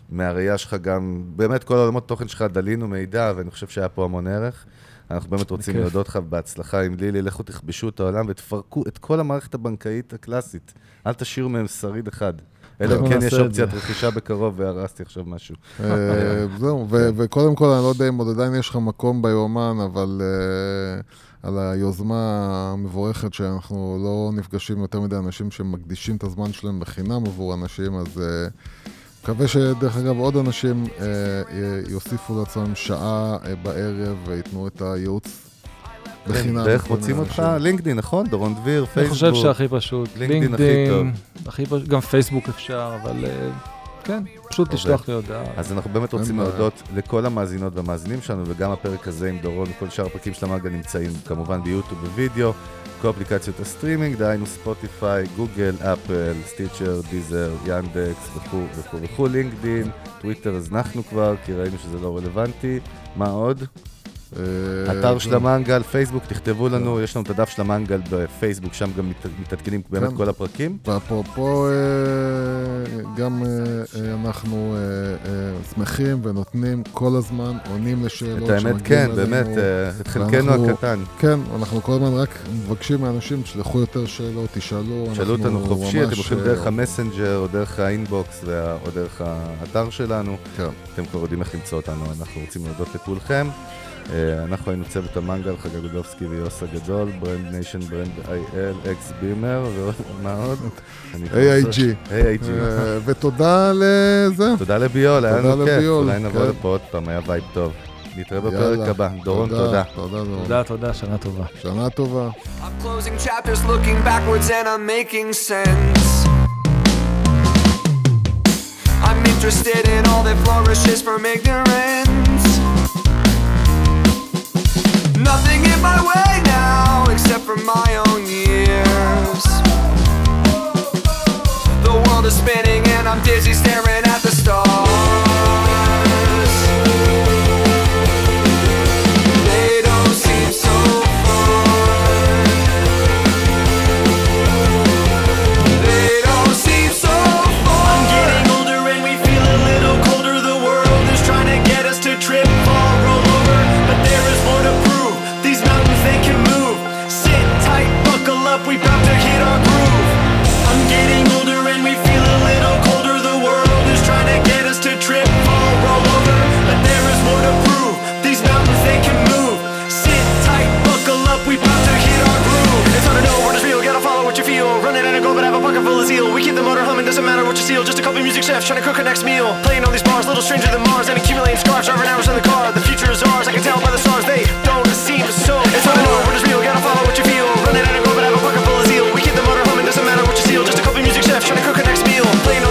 מהראייה שלך, גם, באמת, כל העולמות תוכן שלך דלינו מידע, ואני חושב שהיה פה המון ערך. אנחנו באמת רוצים בכיף. להודות לך בהצלחה עם לילי, לכו תכבשו את העולם ותפרקו את כל המערכת הבנקאית הקלאסית. אל תשאירו מהם שריד אחד. אלא אם כן יש אופציית. רכישה בקרוב והרסתי עכשיו משהו. אה, זהו, ו- וקודם כל, אני לא יודע אם עוד עדיין יש לך מקום ביומן, אבל אה, על היוזמה המבורכת שאנחנו לא נפגשים יותר מדי אנשים שמקדישים את הזמן שלהם בחינם עבור אנשים, אז אה, מקווה שדרך אגב עוד אנשים אה, יוסיפו לעצמם שעה אה, בערב וייתנו את הייעוץ בחינם. ואיך מוצאים אותך? אנשים. לינקדאין, נכון? דורון דביר, אני פייסבוק. חושב שהכי פשוט. לינקדאין הכי פשוט, גם פייסבוק אפשר, אבל אה, כן, פשוט עובד. תשלח לי הודעה. אז אנחנו באמת רוצים. להודות לכל המאזינות והמאזינים שלנו, וגם הפרק הזה עם דורון וכל שאר הפרקים של המנגל נמצאים כמובן ביוטיוב ווידאו, כל אפליקציות הסטרימינג, דהיינו ספוטיפיי, גוגל, אפל, סטיצ'ר, דיזר, יאנדקס וכו' וכו' וכו', לינקדין, טוויטר הזנחנו כבר, כי ראינו שזה לא רלוונטי. מה עוד? אה, אתר של. המנגל, פייסבוק, תכתבו לנו, יש לנו את הדף של המנגל בפייסבוק, שם גם מת- מתעדכנים באמת כן. כל הפרקים. ואפרופו, אה, גם אה, אנחנו שמחים ונותנים כל הזמן, עונים לשאלות את האמת, כן. באמת, את חלקנו הקטן. כן, אנחנו כל הזמן רק מבקשים מאנשים, תשלחו יותר שאלות, תשאלו. שאלו אנחנו אותנו חופשי, אתם הולכים דרך המסנג'ר, או דרך האינבוקס, או דרך האתר שלנו. כן. אתם כבר יודעים איך למצוא אותנו, אנחנו רוצים להודות לכולכם. אה, אנחנו היינו צוות המנגל, חגג גודובסקי ויוס הגדול, ברנד ניישן, ברנד איי-אל, אקס בימר, ומה עוד? AIG. AIG. אה, ותודה לזה. תודה לביול, היה לנו כיף, אולי נבוא כן. לפה עוד פעם, היה וייב טוב. נתראה בפרק. הבא. דורון, תודה. תודה, דורון. תודה, תודה, שנה טובה. שנה טובה. I'm closing chapters, looking backwards, and I'm making sense. I'm interested in all that flourishes from ignorance. Nothing in my way now except for my own years. The world is spinning and I'm dizzy staring at the stars. music chef trying to cook our next meal. Playing all these bars, little stranger than Mars, and accumulating scars. Driving hours in the car, the future is ours. I can tell by the stars, they don't seem so. It's not an what is real, gotta follow what you feel. Running out of go, but have a pocket full of zeal. We keep the motor humming, doesn't matter what you seal. Just a couple music chefs trying to cook our next meal. Playing